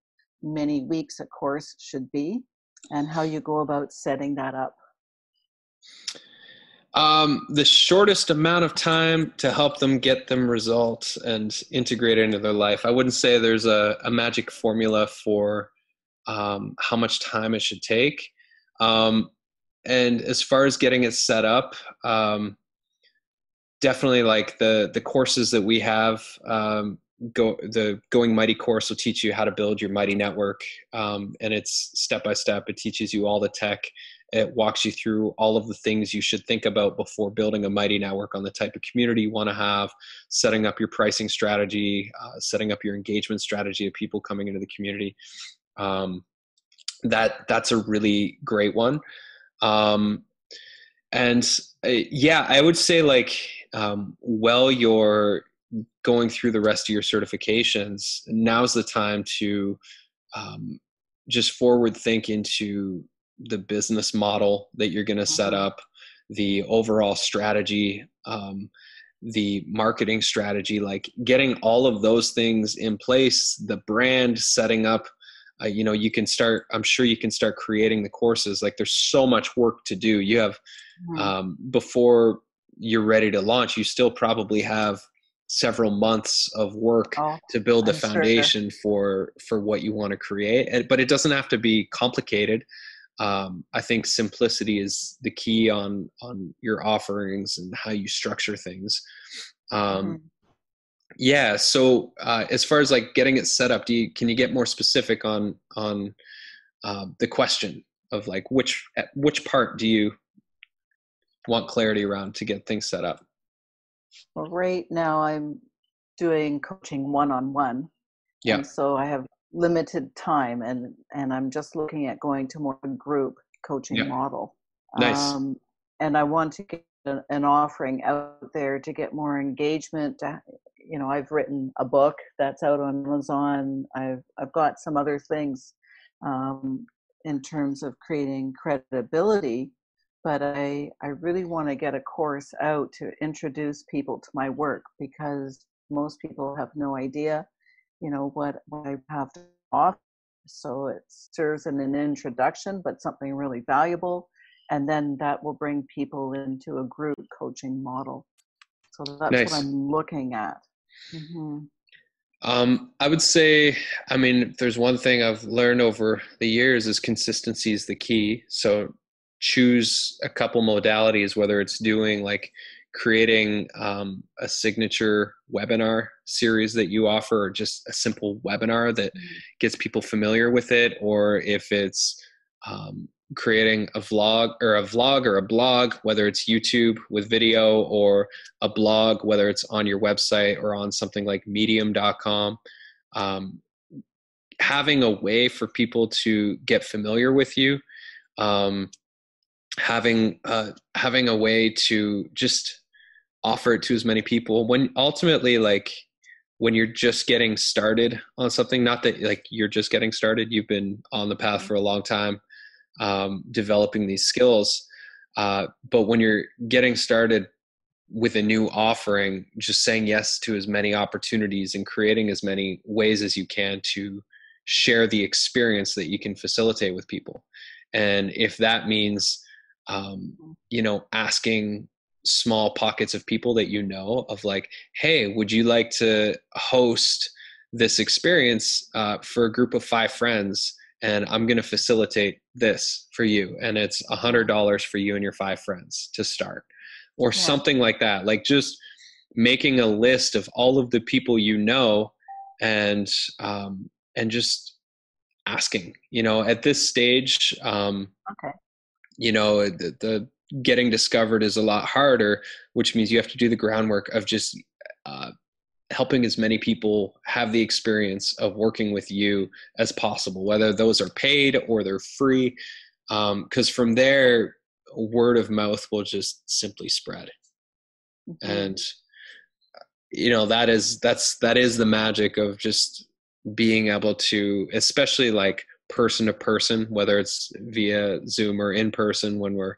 many weeks a course should be and how you go about setting that up? Um, the shortest amount of time to help them get them results and integrate it into their life. I wouldn't say there's a, a magic formula for um, how much time it should take. Um, and as far as getting it set up, um, definitely like the the courses that we have um, go the going mighty course will teach you how to build your mighty network um, and it's step by step. It teaches you all the tech. It walks you through all of the things you should think about before building a mighty network on the type of community you want to have setting up your pricing strategy uh, setting up your engagement strategy of people coming into the community. Um, that that's a really great one. Um, and uh, yeah i would say like um, while you're going through the rest of your certifications, now's the time to um, just forward think into the business model that you're going to set mm-hmm. up, the overall strategy, um, the marketing strategy, like getting all of those things in place, the brand setting up. Uh, you know, you can start. I'm sure you can start creating the courses. Like, there's so much work to do. You have um, before you're ready to launch, you still probably have several months of work oh, to build the I'm foundation sure. for for what you want to create. But it doesn't have to be complicated. Um, I think simplicity is the key on on your offerings and how you structure things. Um, mm-hmm. Yeah. So uh, as far as like getting it set up, do you can you get more specific on on uh, the question of like which which part do you want clarity around to get things set up? Well, right now I'm doing coaching one on one. Yeah. so I have limited time and and I'm just looking at going to more group coaching yeah. model. Nice. Um, and I want to get an offering out there to get more engagement. You know, I've written a book that's out on Amazon. I've I've got some other things um, in terms of creating credibility but I, I really want to get a course out to introduce people to my work because most people have no idea, you know, what, what I have to offer. So it serves as an introduction, but something really valuable. And then that will bring people into a group coaching model. So that's Nice. what I'm looking at. hmm Um, I would say, I mean, if there's one thing I've learned over the years is consistency is the key. So choose a couple modalities, whether it's doing like creating um, a signature webinar series that you offer, or just a simple webinar that gets people familiar with it, or if it's um, creating a vlog or a vlog or a blog, whether it's YouTube with video or a blog, whether it's on your website or on something like medium.com. Um, having a way for people to get familiar with you, um, having uh, having a way to just offer it to as many people. When ultimately, like when you're just getting started on something, not that like you're just getting started, you've been on the path for a long time, um, developing these skills. Uh, but when you're getting started with a new offering, just saying yes to as many opportunities and creating as many ways as you can to share the experience that you can facilitate with people. And if that means, um, you know, asking small pockets of people that you know of like, hey, would you like to host this experience uh, for a group of five friends? And I'm going to facilitate this for you. And it's a hundred dollars for you and your five friends to start or Yeah. something like that. Like just making a list of all of the people you know and, um, and just asking, you know, at this stage, um, Okay. you know the, the getting discovered is a lot harder which means you have to do the groundwork of just uh, helping as many people have the experience of working with you as possible whether those are paid or they're free because from there word of mouth will just simply spread Mhm. and you know that is that's that is the magic of just being able to especially like person to person whether it's via zoom or in person when we're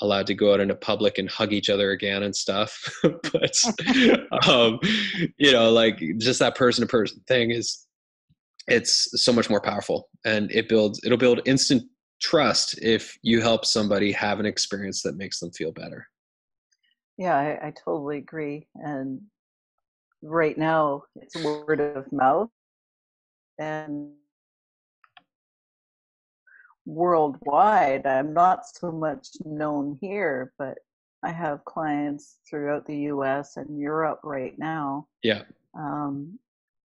allowed to go out into public and hug each other again and stuff. But um you know like just that person to person thing is it's so much more powerful. And it builds it'll build instant trust if you help somebody have an experience that makes them feel better. Yeah, I, I totally agree. And right now, it's word of mouth, and worldwide, I'm not so much known here, but I have clients throughout the U.S. and Europe right now. yeah Um,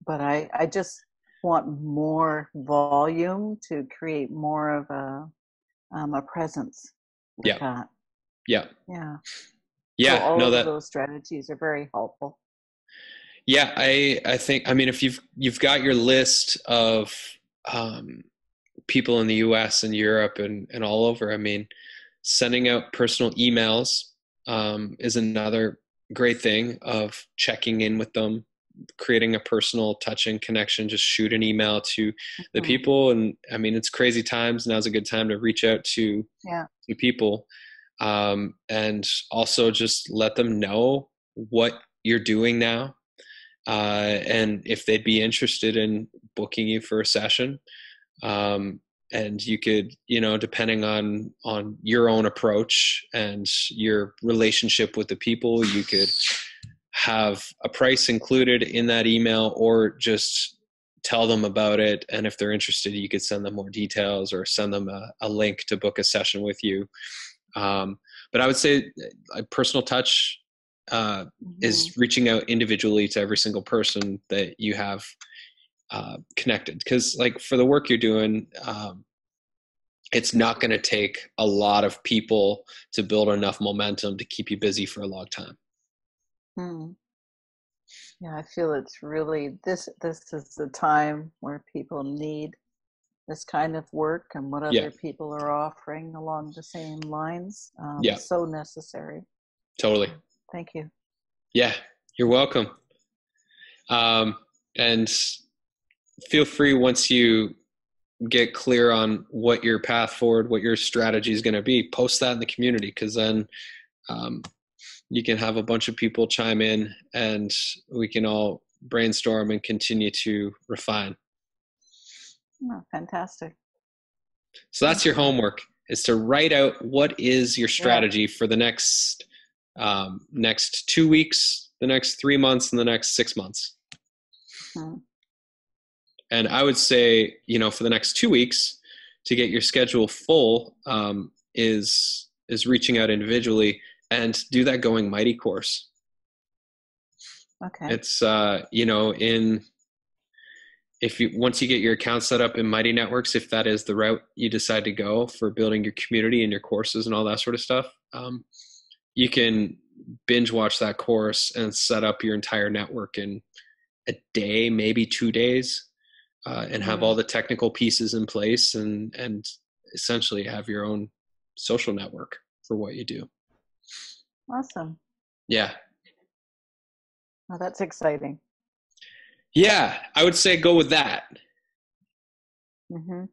but I, I just want more volume to create more of a um, a presence. with Yeah. that. yeah Yeah. yeah so all no of that those strategies are very helpful. Yeah, I I think I mean if you've you've got your list of um, people in the U.S. and Europe and and all over. I mean, sending out personal emails um, is another great thing of checking in with them, creating a personal touching connection. Just shoot an email to the Mhm. people, and I mean it's crazy times. Now's a good time to reach out to Yeah. to people, um, and also just let them know what you're doing now uh, and if they'd be interested in booking you for a session um, and you could you know depending on on your own approach and your relationship with the people you could have a price included in that email or just tell them about it. And if they're interested you could send them more details or send them a, a link to book a session with you. Um, but i would say a personal touch uh, is reaching out individually to every single person that you have uh, connected because like for the work you're doing um, it's not going to take a lot of people to build enough momentum to keep you busy for a long time Hmm. Yeah, I feel it's really this. This is the time where people need this kind of work and what other Yeah. people are offering along the same lines. Um, Yeah. so necessary. totally Thank you. yeah you're welcome um, and feel free once you get clear on what your path forward what your strategy is going to be post that in the community because then um, you can have a bunch of people chime in and we can all brainstorm and continue to refine Oh, fantastic. so that's your homework is to write out what is your strategy for the next um, next two weeks the next three months, and the next six months. Hmm. And I would say, you know, for the next two weeks, to get your schedule full, um, is is reaching out individually and do that going mighty course. Okay. It's uh, you know, in if you once you get your account set up in Mighty Networks, if that is the route you decide to go for building your community and your courses and all that sort of stuff, um, you can binge watch that course and set up your entire network in a day, maybe two days, uh, and have Mhm. all the technical pieces in place and and essentially have your own social network for what you do. awesome. Yeah, Well, that's exciting. yeah, I would say go with that. hmm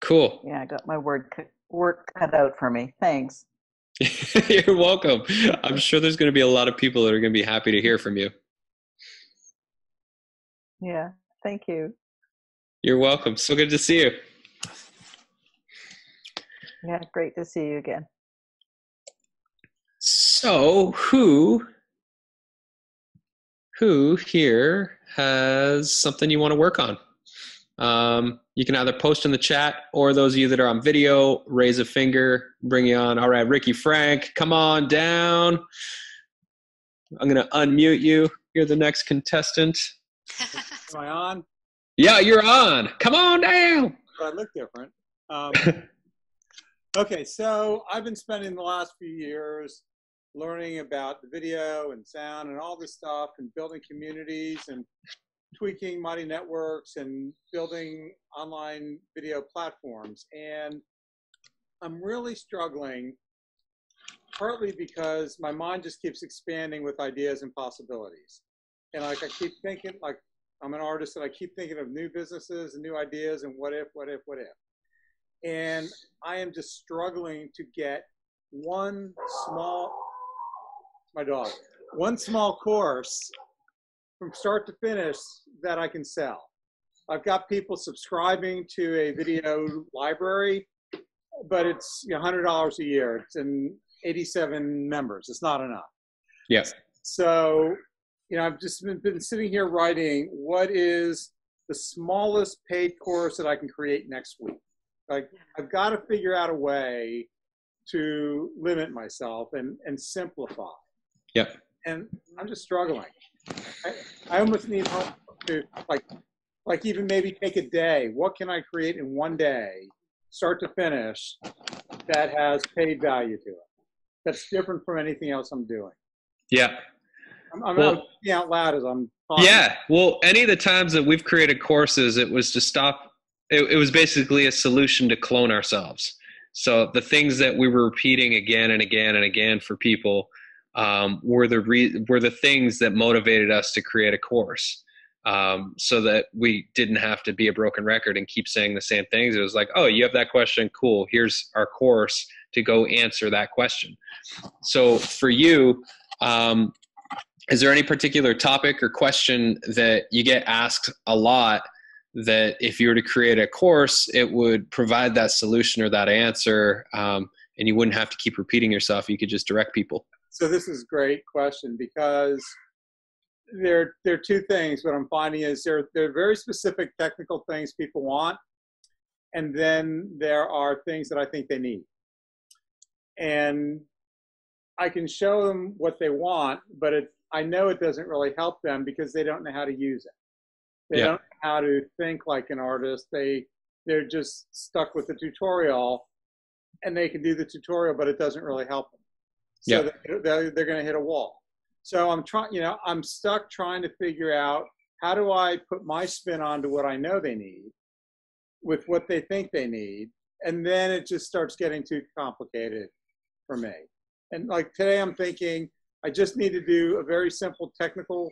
Cool. Yeah, I got my word work cut out for me. Thanks. You're welcome. I'm sure there's going to be a lot of people that are going to be happy to hear from you. Yeah, thank you. You're welcome. So good to see you. Yeah, great to see you again. So, who who here has something you want to work on? Um, you can either post in the chat or those of you that are on video, raise a finger, bring you on. All right, Ricky Frank, come on down. I'm going to unmute you. You're the next contestant. Am I on? Yeah, you're on. Come on down. But I look different. Um, okay, so I've been spending the last few years learning about the video and sound and all this stuff and building communities and tweaking Mighty Networks and building online video platforms. And I'm really struggling, partly because my mind just keeps expanding with ideas and possibilities. And like I keep thinking, like I'm an artist and I keep thinking of new businesses and new ideas and what if, what if, what if. And I am just struggling to get one small, my dog, one small course from start to finish that I can sell. I've got people subscribing to a video library, but it's you $100 a year. It's in 87 members. It's not enough. Yes. So, you know, I've just been, been sitting here writing what is the smallest paid course that I can create next week. Like, I've got to figure out a way to limit myself and, and simplify. Yep. And I'm just struggling. I, I almost need help to, like, like even maybe take a day. What can I create in one day, start to finish, that has paid value to it? That's different from anything else I'm doing. Yeah. I'm, I'm, Well- I'm out loud as I'm talking. Yeah. Well, any of the times that we've created courses, it was to stop. It, it was basically a solution to clone ourselves. So the things that we were repeating again and again and again for people um, were the re- were the things that motivated us to create a course. Um, so that we didn't have to be a broken record and keep saying the same things. It was like, oh, you have that question, cool. Here's our course to go answer that question. So for you, um, is there any particular topic or question that you get asked a lot that if you were to create a course it would provide that solution or that answer um, and you wouldn't have to keep repeating yourself you could just direct people So this is a great question because there there are two things. What I'm finding is there there are very specific technical things people want, and then there are things that I think they need. And I can show them what they want, but it I know it doesn't really help them because they don't know how to use it. They Yeah. don't know how to think like an artist. They they're just stuck with the tutorial, and they can do the tutorial, but it doesn't really help them. So Yeah. they're, they're, they're going to hit a wall. So I'm trying, you know, I'm stuck trying to figure out how do I put my spin onto what I know they need with what they think they need. And then it just starts getting too complicated for me. And like today, I'm thinking I just need to do a very simple technical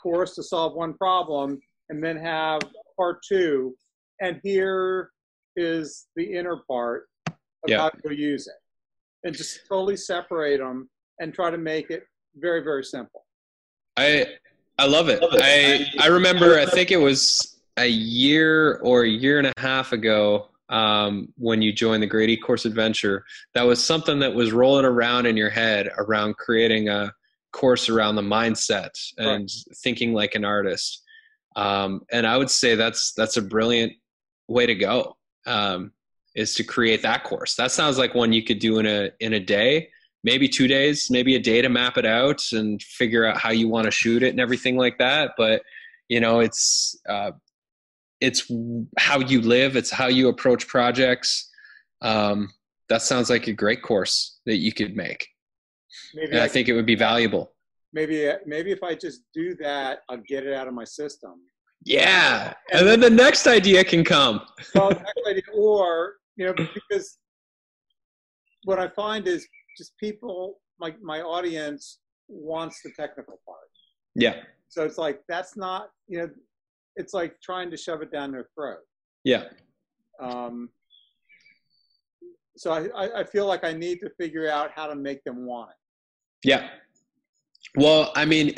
course to solve one problem and then have part two. And here is the inner part of Yeah. how to use it. And just totally separate them and try to make it very, very simple. i i love it i i remember i think it was a year or a year and a half ago um, when you joined the Great e-Course Adventure, that was something that was rolling around in your head around creating a course around the mindset and thinking like an artist. Um, and I would say that's that's a brilliant way to go. Um, is to create that course. That sounds like one you could do in a in a day, maybe two days, maybe a day to map it out and figure out how you want to shoot it and everything like that. But you know, it's uh, it's how you live, it's how you approach projects. Um, that sounds like a great course that you could make. Maybe I, I, think it would be valuable. Maybe maybe if I just do that, I'll get it out of my system. Yeah, and, and then the next idea can come. well, next idea, or you know, because what I find is just people, like my audience, wants the technical part. Yeah. So it's like that's not you know, it's like trying to shove it down their throat. Yeah. Um, so I, I feel like I need to figure out how to make them want it. Yeah. Well, I mean,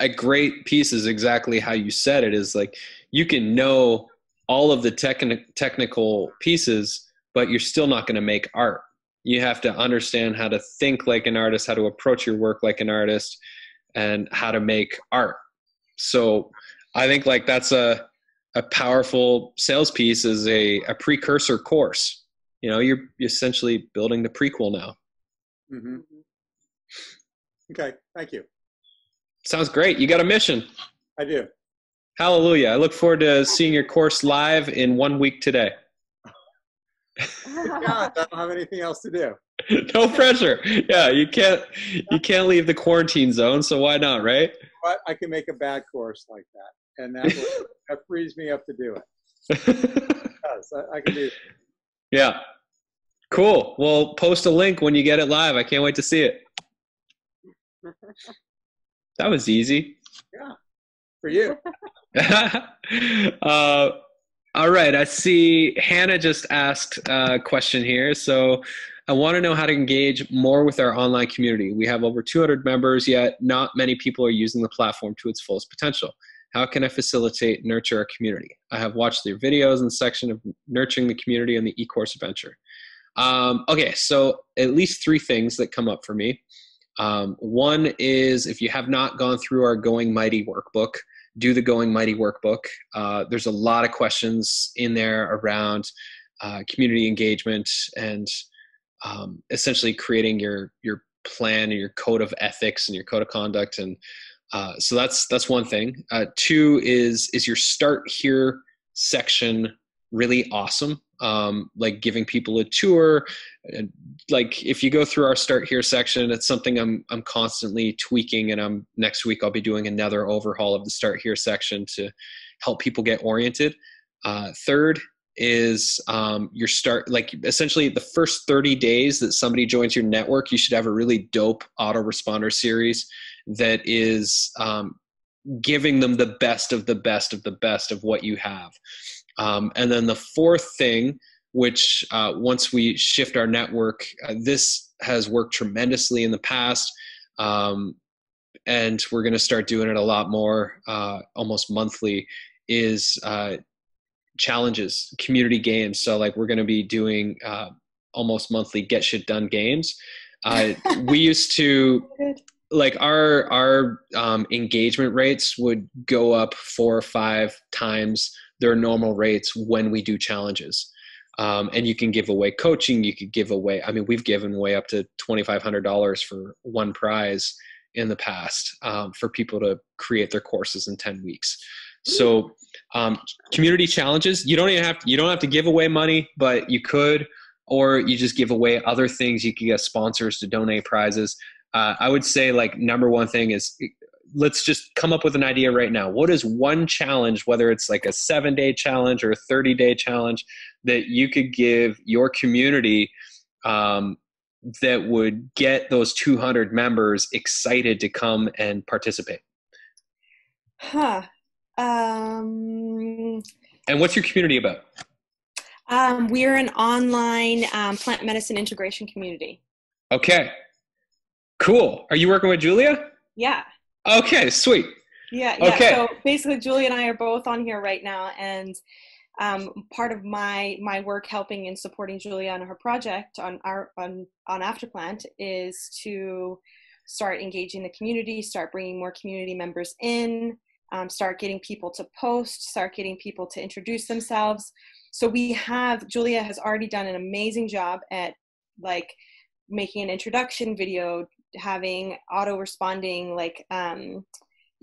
a great piece is exactly how you said it is like you can know all of the techni- technical pieces, but you're still not going to make art. You have to understand how to think like an artist, how to approach your work like an artist, and how to make art. So I think like that's a a powerful sales piece is a, a precursor course. You know, you're essentially building the prequel now. Mm-hmm. Okay, thank you. Sounds great. You got a mission. I do. Hallelujah. I look forward to seeing your course live in one week today. God, I don't have anything else to do. no pressure. Yeah, you can't you can't leave the quarantine zone, so why not, right? But I can make a bad course like that, and that will, that frees me up to do it. yes, I, I can do. That. Yeah, cool. Well, post a link when you get it live. I can't wait to see it. That was easy. Yeah, for you. uh, all right. I see Hannah just asked a question here. So I want to know how to engage more with our online community. We have over 200 members, yet not many people are using the platform to its fullest potential. How can I facilitate nurture our community? I have watched your videos in the section of nurturing the community and the e-course adventure. Um, okay, so at least three things that come up for me. Um, one is if you have not gone through our Going Mighty workbook, do the Going Mighty workbook. Uh, there's a lot of questions in there around uh, community engagement and um, essentially creating your your plan and your code of ethics and your code of conduct and uh, so that's that's one thing. Uh, two is is your start here section really awesome? Um, like giving people a tour like if you go through our start here section it's something i'm i'm constantly tweaking and i'm next week i'll be doing another overhaul of the start here section to help people get oriented. Uh, third is um, your start like essentially the first 30 days that somebody joins your network you should have a really dope autoresponder series that is um, giving them the best of the best of the best of what you have um, and then the fourth thing, which uh, once we shift our network, uh, this has worked tremendously in the past. Um, and we're going to start doing it a lot more, uh, almost monthly, is uh, challenges, community games. So, like, we're going to be doing uh, almost monthly get shit done games. Uh, we used to like our our um, engagement rates would go up four or five times their normal rates when we do challenges. Um, and you can give away coaching. You could give away. I mean, we've given away up to twenty five hundred dollars for one prize in the past um, for people to create their courses in ten weeks. So, um, community challenges. You don't even have to, you don't have to give away money, but you could, or you just give away other things. You can get sponsors to donate prizes. Uh, I would say like number one thing is let's just come up with an idea right now. What is one challenge, whether it's like a seven day challenge or a 30 day challenge, that you could give your community um, that would get those 200 members excited to come and participate? Huh. Um, and what's your community about? Um, we're an online um, plant medicine integration community. Okay. Cool. Are you working with Julia? Yeah. Okay, sweet. Yeah, yeah. Okay. So basically, Julia and I are both on here right now, and um, part of my my work helping and supporting Julia on her project on our on on Afterplant is to start engaging the community, start bringing more community members in, um, start getting people to post, start getting people to introduce themselves. So we have, Julia has already done an amazing job at like making an introduction video, having auto responding like um,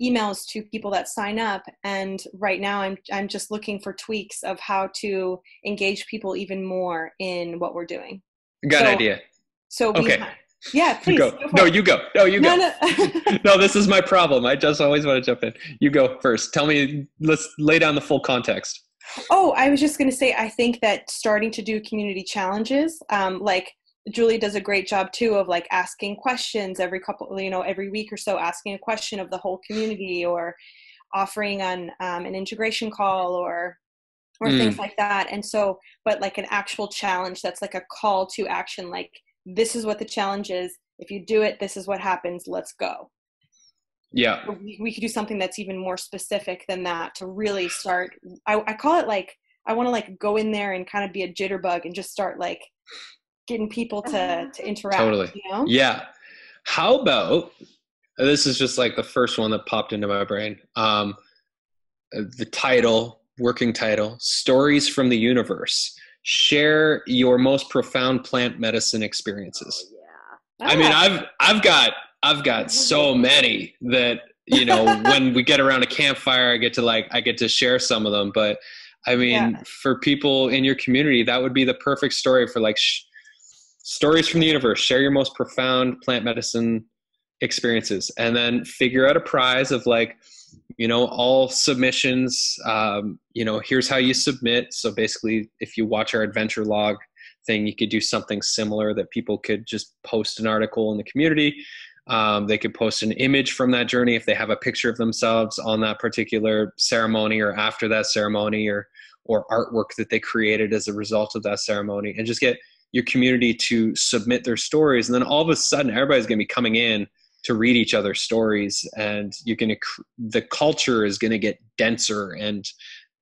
emails to people that sign up. And right now I'm, I'm just looking for tweaks of how to engage people even more in what we're doing. Got So- an idea. So we Okay. ha- yeah, please. You go. go No, you go. No, you go. No, no. no, this is my problem. I just always want to jump in. You go first. Tell me, let's lay down the full context. Oh, I was just going to say, I think that starting to do community challenges, um, like Julie does a great job too of like asking questions every couple, you know, every week or so, asking a question of the whole community or offering on um, an integration call or or Mm. things like that. And so, but like an actual challenge that's like a call to action, like this is what the challenge is. If you do it, this is what happens. Let's go Yeah. we, we could do something that's even more specific than that to really start i, I call it like i want to like go in there and kind of be a jitterbug and just start like getting people to to interact Totally. you know Yeah. How about this is just like the first one that popped into my brain. Um, the title, working title, Stories from the Universe. Share your most profound plant medicine experiences. Yeah. I mean, Ah, I've I've got I've got so many that you know when we get around a campfire, I get to like I get to share some of them. But I mean, Yeah. for people in your community, that would be the perfect story for like sh- stories from the universe. Share your most profound plant medicine experiences, and then figure out a prize of like you know all submissions. Um, you know, here's how you submit. So basically, if you watch our adventure log thing you could do something similar that people could just post an article in the community um, they could post an image from that journey if they have a picture of themselves on that particular ceremony or after that ceremony or or artwork that they created as a result of that ceremony and just get your community to submit their stories and then all of a sudden everybody's going to be coming in to read each other's stories and you're going to cr- the culture is going to get denser and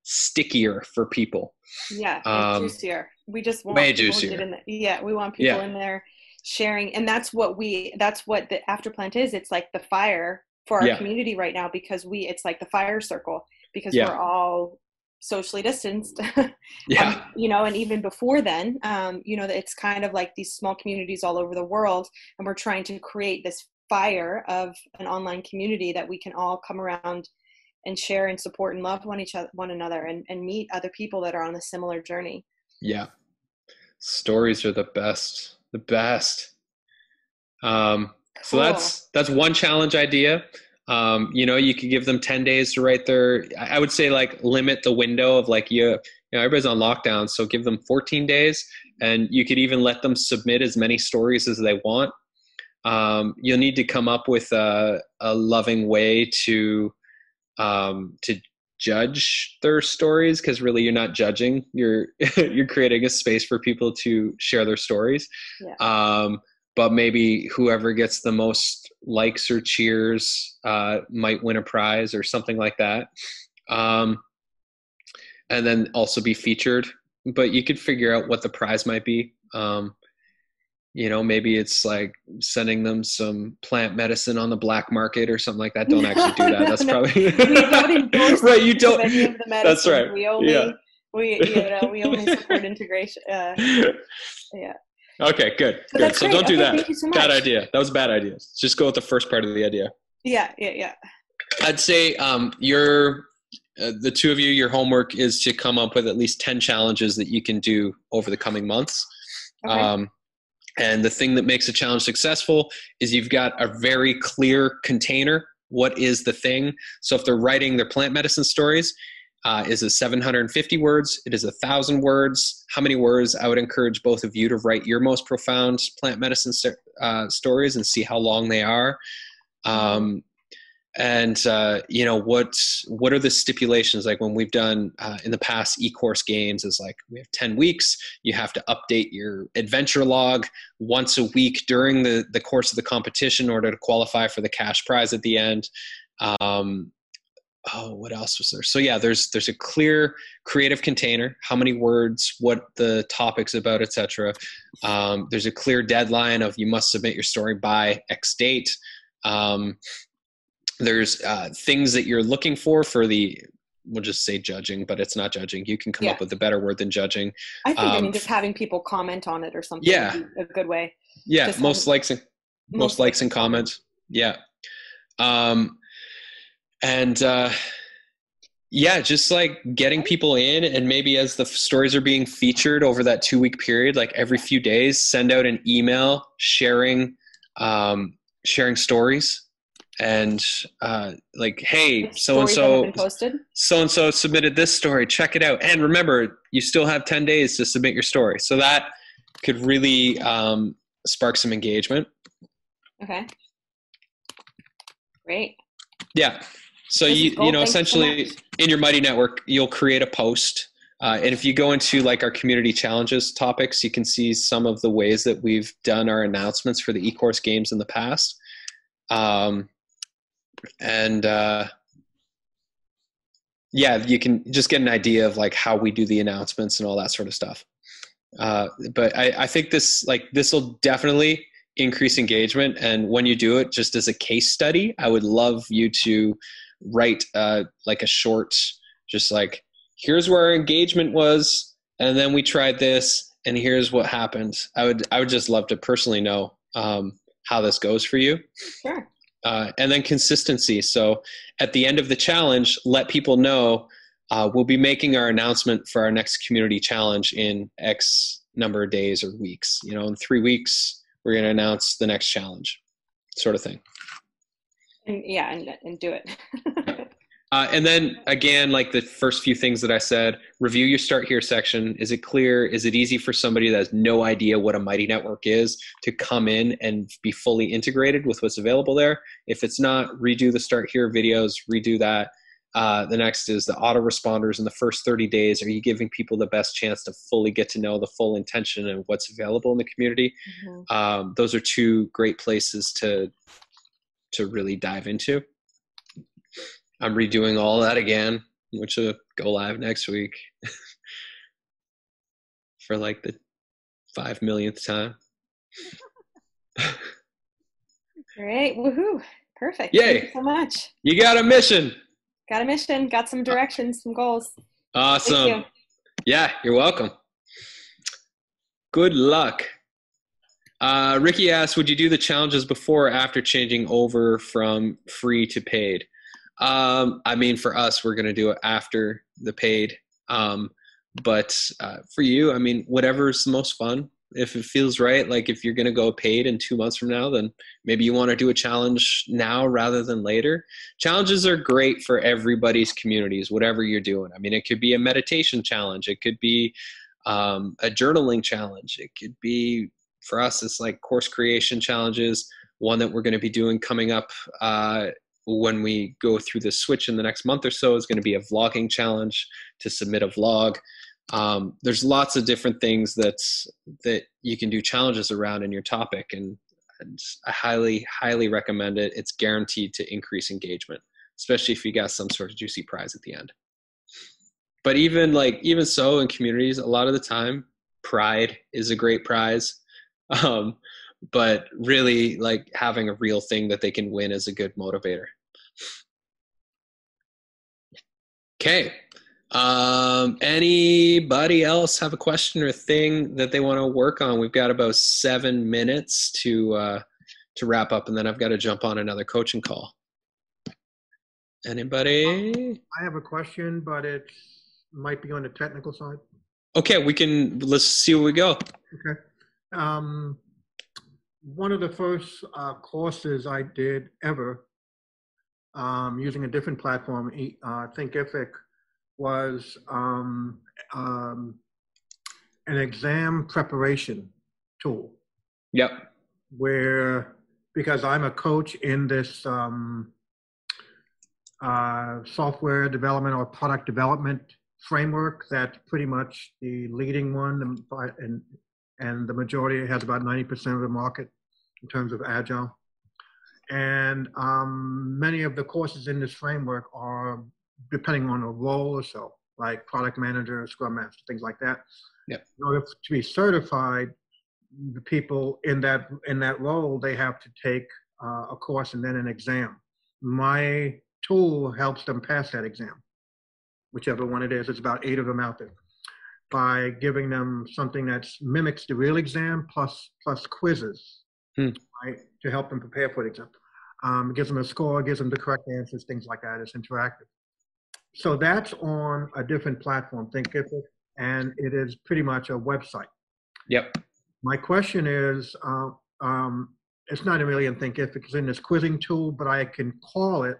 stickier for people yeah um, juicier we just want way people juicier. in the, yeah we want people Yeah. in there sharing and that's what we that's what the afterplant is it's like the fire for our Yeah. community right now because we it's like the fire circle because Yeah. we're all socially distanced yeah um, you know and even before then um, you know it's kind of like these small communities all over the world and we're trying to create this fire of an online community that we can all come around and share and support and love one each other one another and, and meet other people that are on a similar journey Yeah. Stories are the best. The best. Um, so that's that's one challenge idea. Um, you know, you could give them 10 days to write their I would say like limit the window of like you, you know, everybody's on lockdown, so give them 14 days and you could even let them submit as many stories as they want. Um, you'll need to come up with a, a loving way to um, to judge their stories because really you're not judging you're you're creating a space for people to share their stories Yeah. But maybe whoever gets the most likes or cheers uh, might win a prize or something like that. Um, and then also be featured but you could figure out what the prize might be. Um, you know maybe it's like sending them some plant medicine on the black market or something like that. Don't actually do that. That's No, probably right you don't any of the that's right. We only yeah. we you know we only support integration uh, Yeah. Okay good So good so great. don't do Okay, that thank you so bad idea that was a bad idea just go with the first part of the idea yeah yeah yeah i'd say um your uh, the two of you your homework is to come up with at least 10 challenges that you can do over the coming months Okay. um, and the thing that makes a challenge successful is you've got a very clear container. What is the thing? So if they're writing their plant medicine stories, uh, is it 750 words? It is a thousand words. How many words? I would encourage both of you to write your most profound plant medicine uh, stories and see how long they are. Um, and uh, you know what what are the stipulations like when we've done uh, in the past e-course games is like we have 10 weeks you have to update your adventure log once a week during the the course of the competition in order to qualify for the cash prize at the end um, oh what else was there so yeah there's there's a clear creative container how many words what the topics about etc um, there's a clear deadline of you must submit your story by x date um, there's uh, things that you're looking for for the we'll just say judging but it's not judging you can come Yeah. up with a better word than judging I think I Um, mean just having people comment on it or something. Yeah. would be a good way. yeah Just most have- likes and most likes and comments yeah um and uh yeah just like getting people in and maybe as the stories are being featured over that two week period like every few days send out an email sharing um sharing stories. And uh like hey so and stories that have so posted. so and so submitted this story. Check it out. And remember you still have 10 days to submit your story. So that could really um, spark some engagement. Okay. Great. yeah so This you cool. you know Thank you so essentially in your mighty network you'll create a post uh, and if you go into like our community challenges topics you can see some of the ways that we've done our announcements for the e-course games in the past. Um, and uh, yeah you can just get an idea of like how we do the announcements and all that sort of stuff. Uh, but I, I think this like this will definitely increase engagement and when you do it just as a case study i would love you to write uh, like a short just like here's where our engagement was and then we tried this and here's what happened i would i would just love to personally know um, how this goes for you Sure. uh, and then consistency. So at the end of the challenge, let people know uh, we'll be making our announcement for our next community challenge in X number of days or weeks. You know, in three weeks, we're going to announce the next challenge, sort of thing. And yeah, and and do it. Uh, and then again, like the first few things that I said, review your start here section. Is it clear? Is it easy for somebody that has no idea what a mighty network is to come in and be fully integrated with what's available there? If it's not, redo the start here videos, redo that. Uh, the next is the autoresponders in the first 30 days. Are you giving people the best chance to fully get to know the full intention and what's available in the community? Mhm. um, those are two great places to to really dive into. I'm redoing all that again, which will go live next week for like the five millionth time. Great. Woohoo. Perfect. Yay. Thank you so much. You got a mission. Got a mission. Got some directions, some goals. Awesome. Thank you. Yeah, you're welcome. Good luck. Uh, Ricky asked, would you do the challenges before or after changing over from free to paid? Um, I mean, for us, we're going to do it after the paid. Um, but uh, for you, I mean, whatever's the most fun. If it feels right, like if you're going to go paid in two months from now, then maybe you want to do a challenge now rather than later. Challenges are great for everybody's communities, whatever you're doing. I mean, it could be a meditation challenge, it could be um, a journaling challenge, it could be for us, it's like course creation challenges. One that we're going to be doing coming up uh, when we go through the switch in the next month or so is going to be a vlogging challenge to submit a vlog. Um, there's lots of different things that's that you can do challenges around in your topic, and, and I highly, highly recommend it. It's guaranteed to increase engagement, especially if you got some sort of juicy prize at the end. But even like even so, in communities, a lot of the time, pride is a great prize. Um, but really, like having a real thing that they can win is a good motivator. Okay. Um, anybody else have a question or thing that they want to work on? We've got about seven minutes to uh, to wrap up, and then I've got to jump on another coaching call. Anybody? I have a question, but it might be on the technical side. Okay, we can. Let's see where we go. Okay. Um, one of the first uh, courses I did ever um, using a different platform, uh, Thinkific, was um, um, an exam preparation tool Yep. where, because I'm a coach in this um, uh, software development or product development framework, that's pretty much the leading one, and by- and the majority has about 90% of the market in terms of agile. and um, many of the courses in this framework are depending on a role or so, like product manager, scrum master, things like that. Yep. In order to be certified, the people in that in that role they have to take uh, a course and then an exam. My tool helps them pass that exam, whichever one it is. It's about eight of them out there. By giving them something that mimics the real exam plus plus quizzes, Hmm. right, to help them prepare for the exam. Um, it gives them a score, gives them the correct answers, things like that. It's interactive. So that's on a different platform, Thinkific, and it is pretty much a website. Yep. My question is, uh, um, it's not really in Thinkific, it's in this quizzing tool, but I can call it,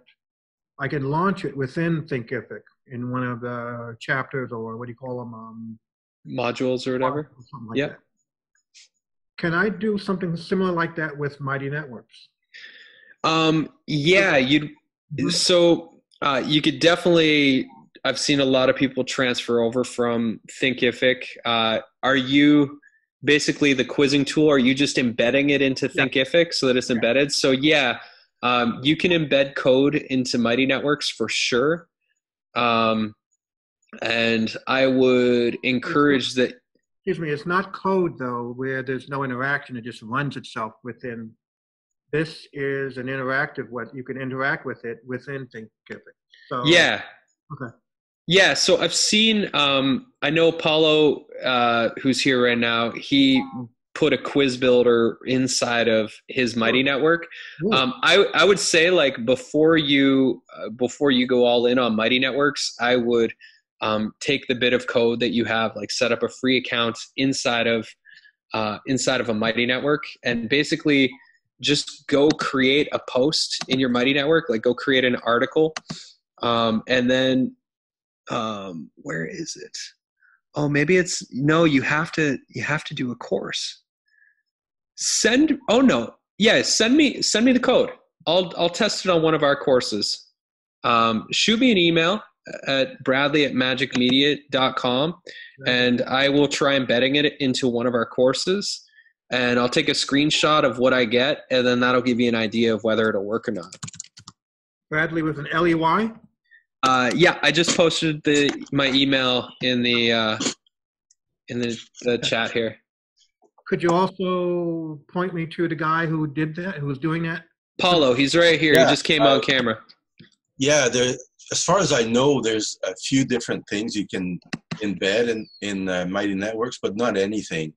I can launch it within Thinkific in one of the chapters or what do you call them? Um, Modules or whatever. Something like Yep. that. Can I do something similar like that with Mighty Networks? Um, yeah, you'd so uh, you could definitely. I've seen a lot of people transfer over from Thinkific. Uh, are you basically the quizzing tool? Are you just embedding it into Yeah. Thinkific so that it's embedded? So yeah, um, you can embed code into Mighty Networks for sure. Um, and I would encourage that. Excuse me, it's not code though, where there's no interaction, it just runs itself within. This is an interactive, what you can interact with it within Thinkific. So Yeah. Okay. Yeah, so I've seen. Um, I know Paulo, uh, who's here right now. He put a quiz builder inside of his Mighty Network. Um, I I would say like before you uh, before you go all in on Mighty Networks, I would um, take the bit of code that you have, like set up a free account inside of uh, inside of a Mighty Network, and basically just go create a post in your Mighty Network. Like go create an article, um, and then um, where is it? Oh, maybe it's no. You have to you have to do a course. Send. Oh no. Yeah, send me send me the code. I'll I'll test it on one of our courses. Um, shoot me an email at bradley at magicmedia.com and I will try embedding it into one of our courses. And I'll take a screenshot of what I get, and then that'll give you an idea of whether it'll work or not. Bradley with an L E Y. Uh, yeah, I just posted the my email in the uh, in the, the chat here. Could you also point me to the guy who did that, who was doing that? Paulo, he's right here. Yeah, he just came uh, on camera. Yeah, there. As far as I know, there's a few different things you can embed in in uh, Mighty Networks, but not anything.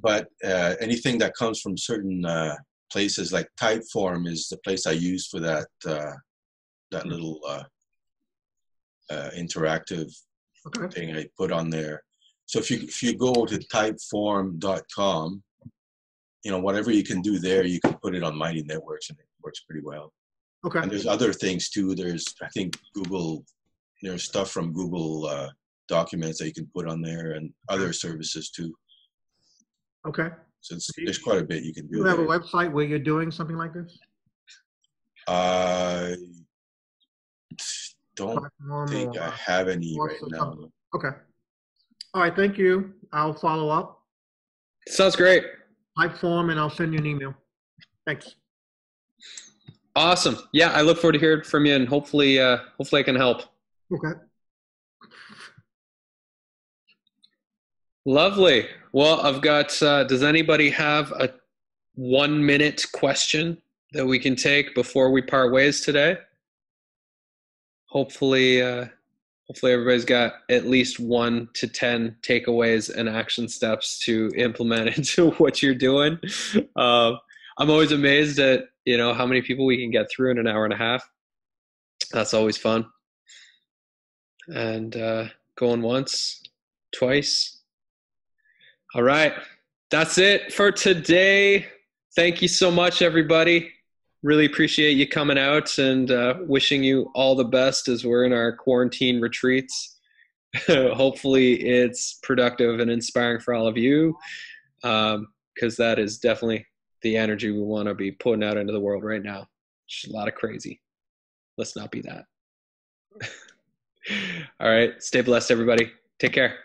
But uh, anything that comes from certain uh, places, like Typeform, is the place I use for that uh, that little uh, uh, interactive Okay. thing I put on there. So if you if you go to typeform.com, you know whatever you can do there, you can put it on Mighty Networks, and it works pretty well. Okay. And there's other things too. There's I think Google. There's stuff from Google uh, Documents that you can put on there, and other services too. Okay. So it's, there's quite a bit you can Do do. you have a website where you're doing something like this? I don't Platform think or- I have any right now. something? Okay. All right. Thank you. I'll follow up. Sounds great. Typeform, and I'll send you an email. Thanks. Awesome. Yeah, I look forward to hearing from you, and hopefully, uh, hopefully, I can help. Okay. Lovely. Well, I've got. Uh, does anybody have a one-minute question that we can take before we part ways today? Hopefully, uh, hopefully everybody's got at least one to ten takeaways and action steps to implement into what you're doing. Uh, I'm always amazed at you know how many people we can get through in an hour and a half. That's always fun. And uh, going once, twice. All right. That's it for today. Thank you so much, everybody. Really appreciate you coming out and uh, wishing you all the best as we're in our quarantine retreats. Hopefully, it's productive and inspiring for all of you because that is definitely the energy we want to be putting out into the world right now. Just a lot of crazy. Let's not be that. all right. Stay blessed, everybody. Take care.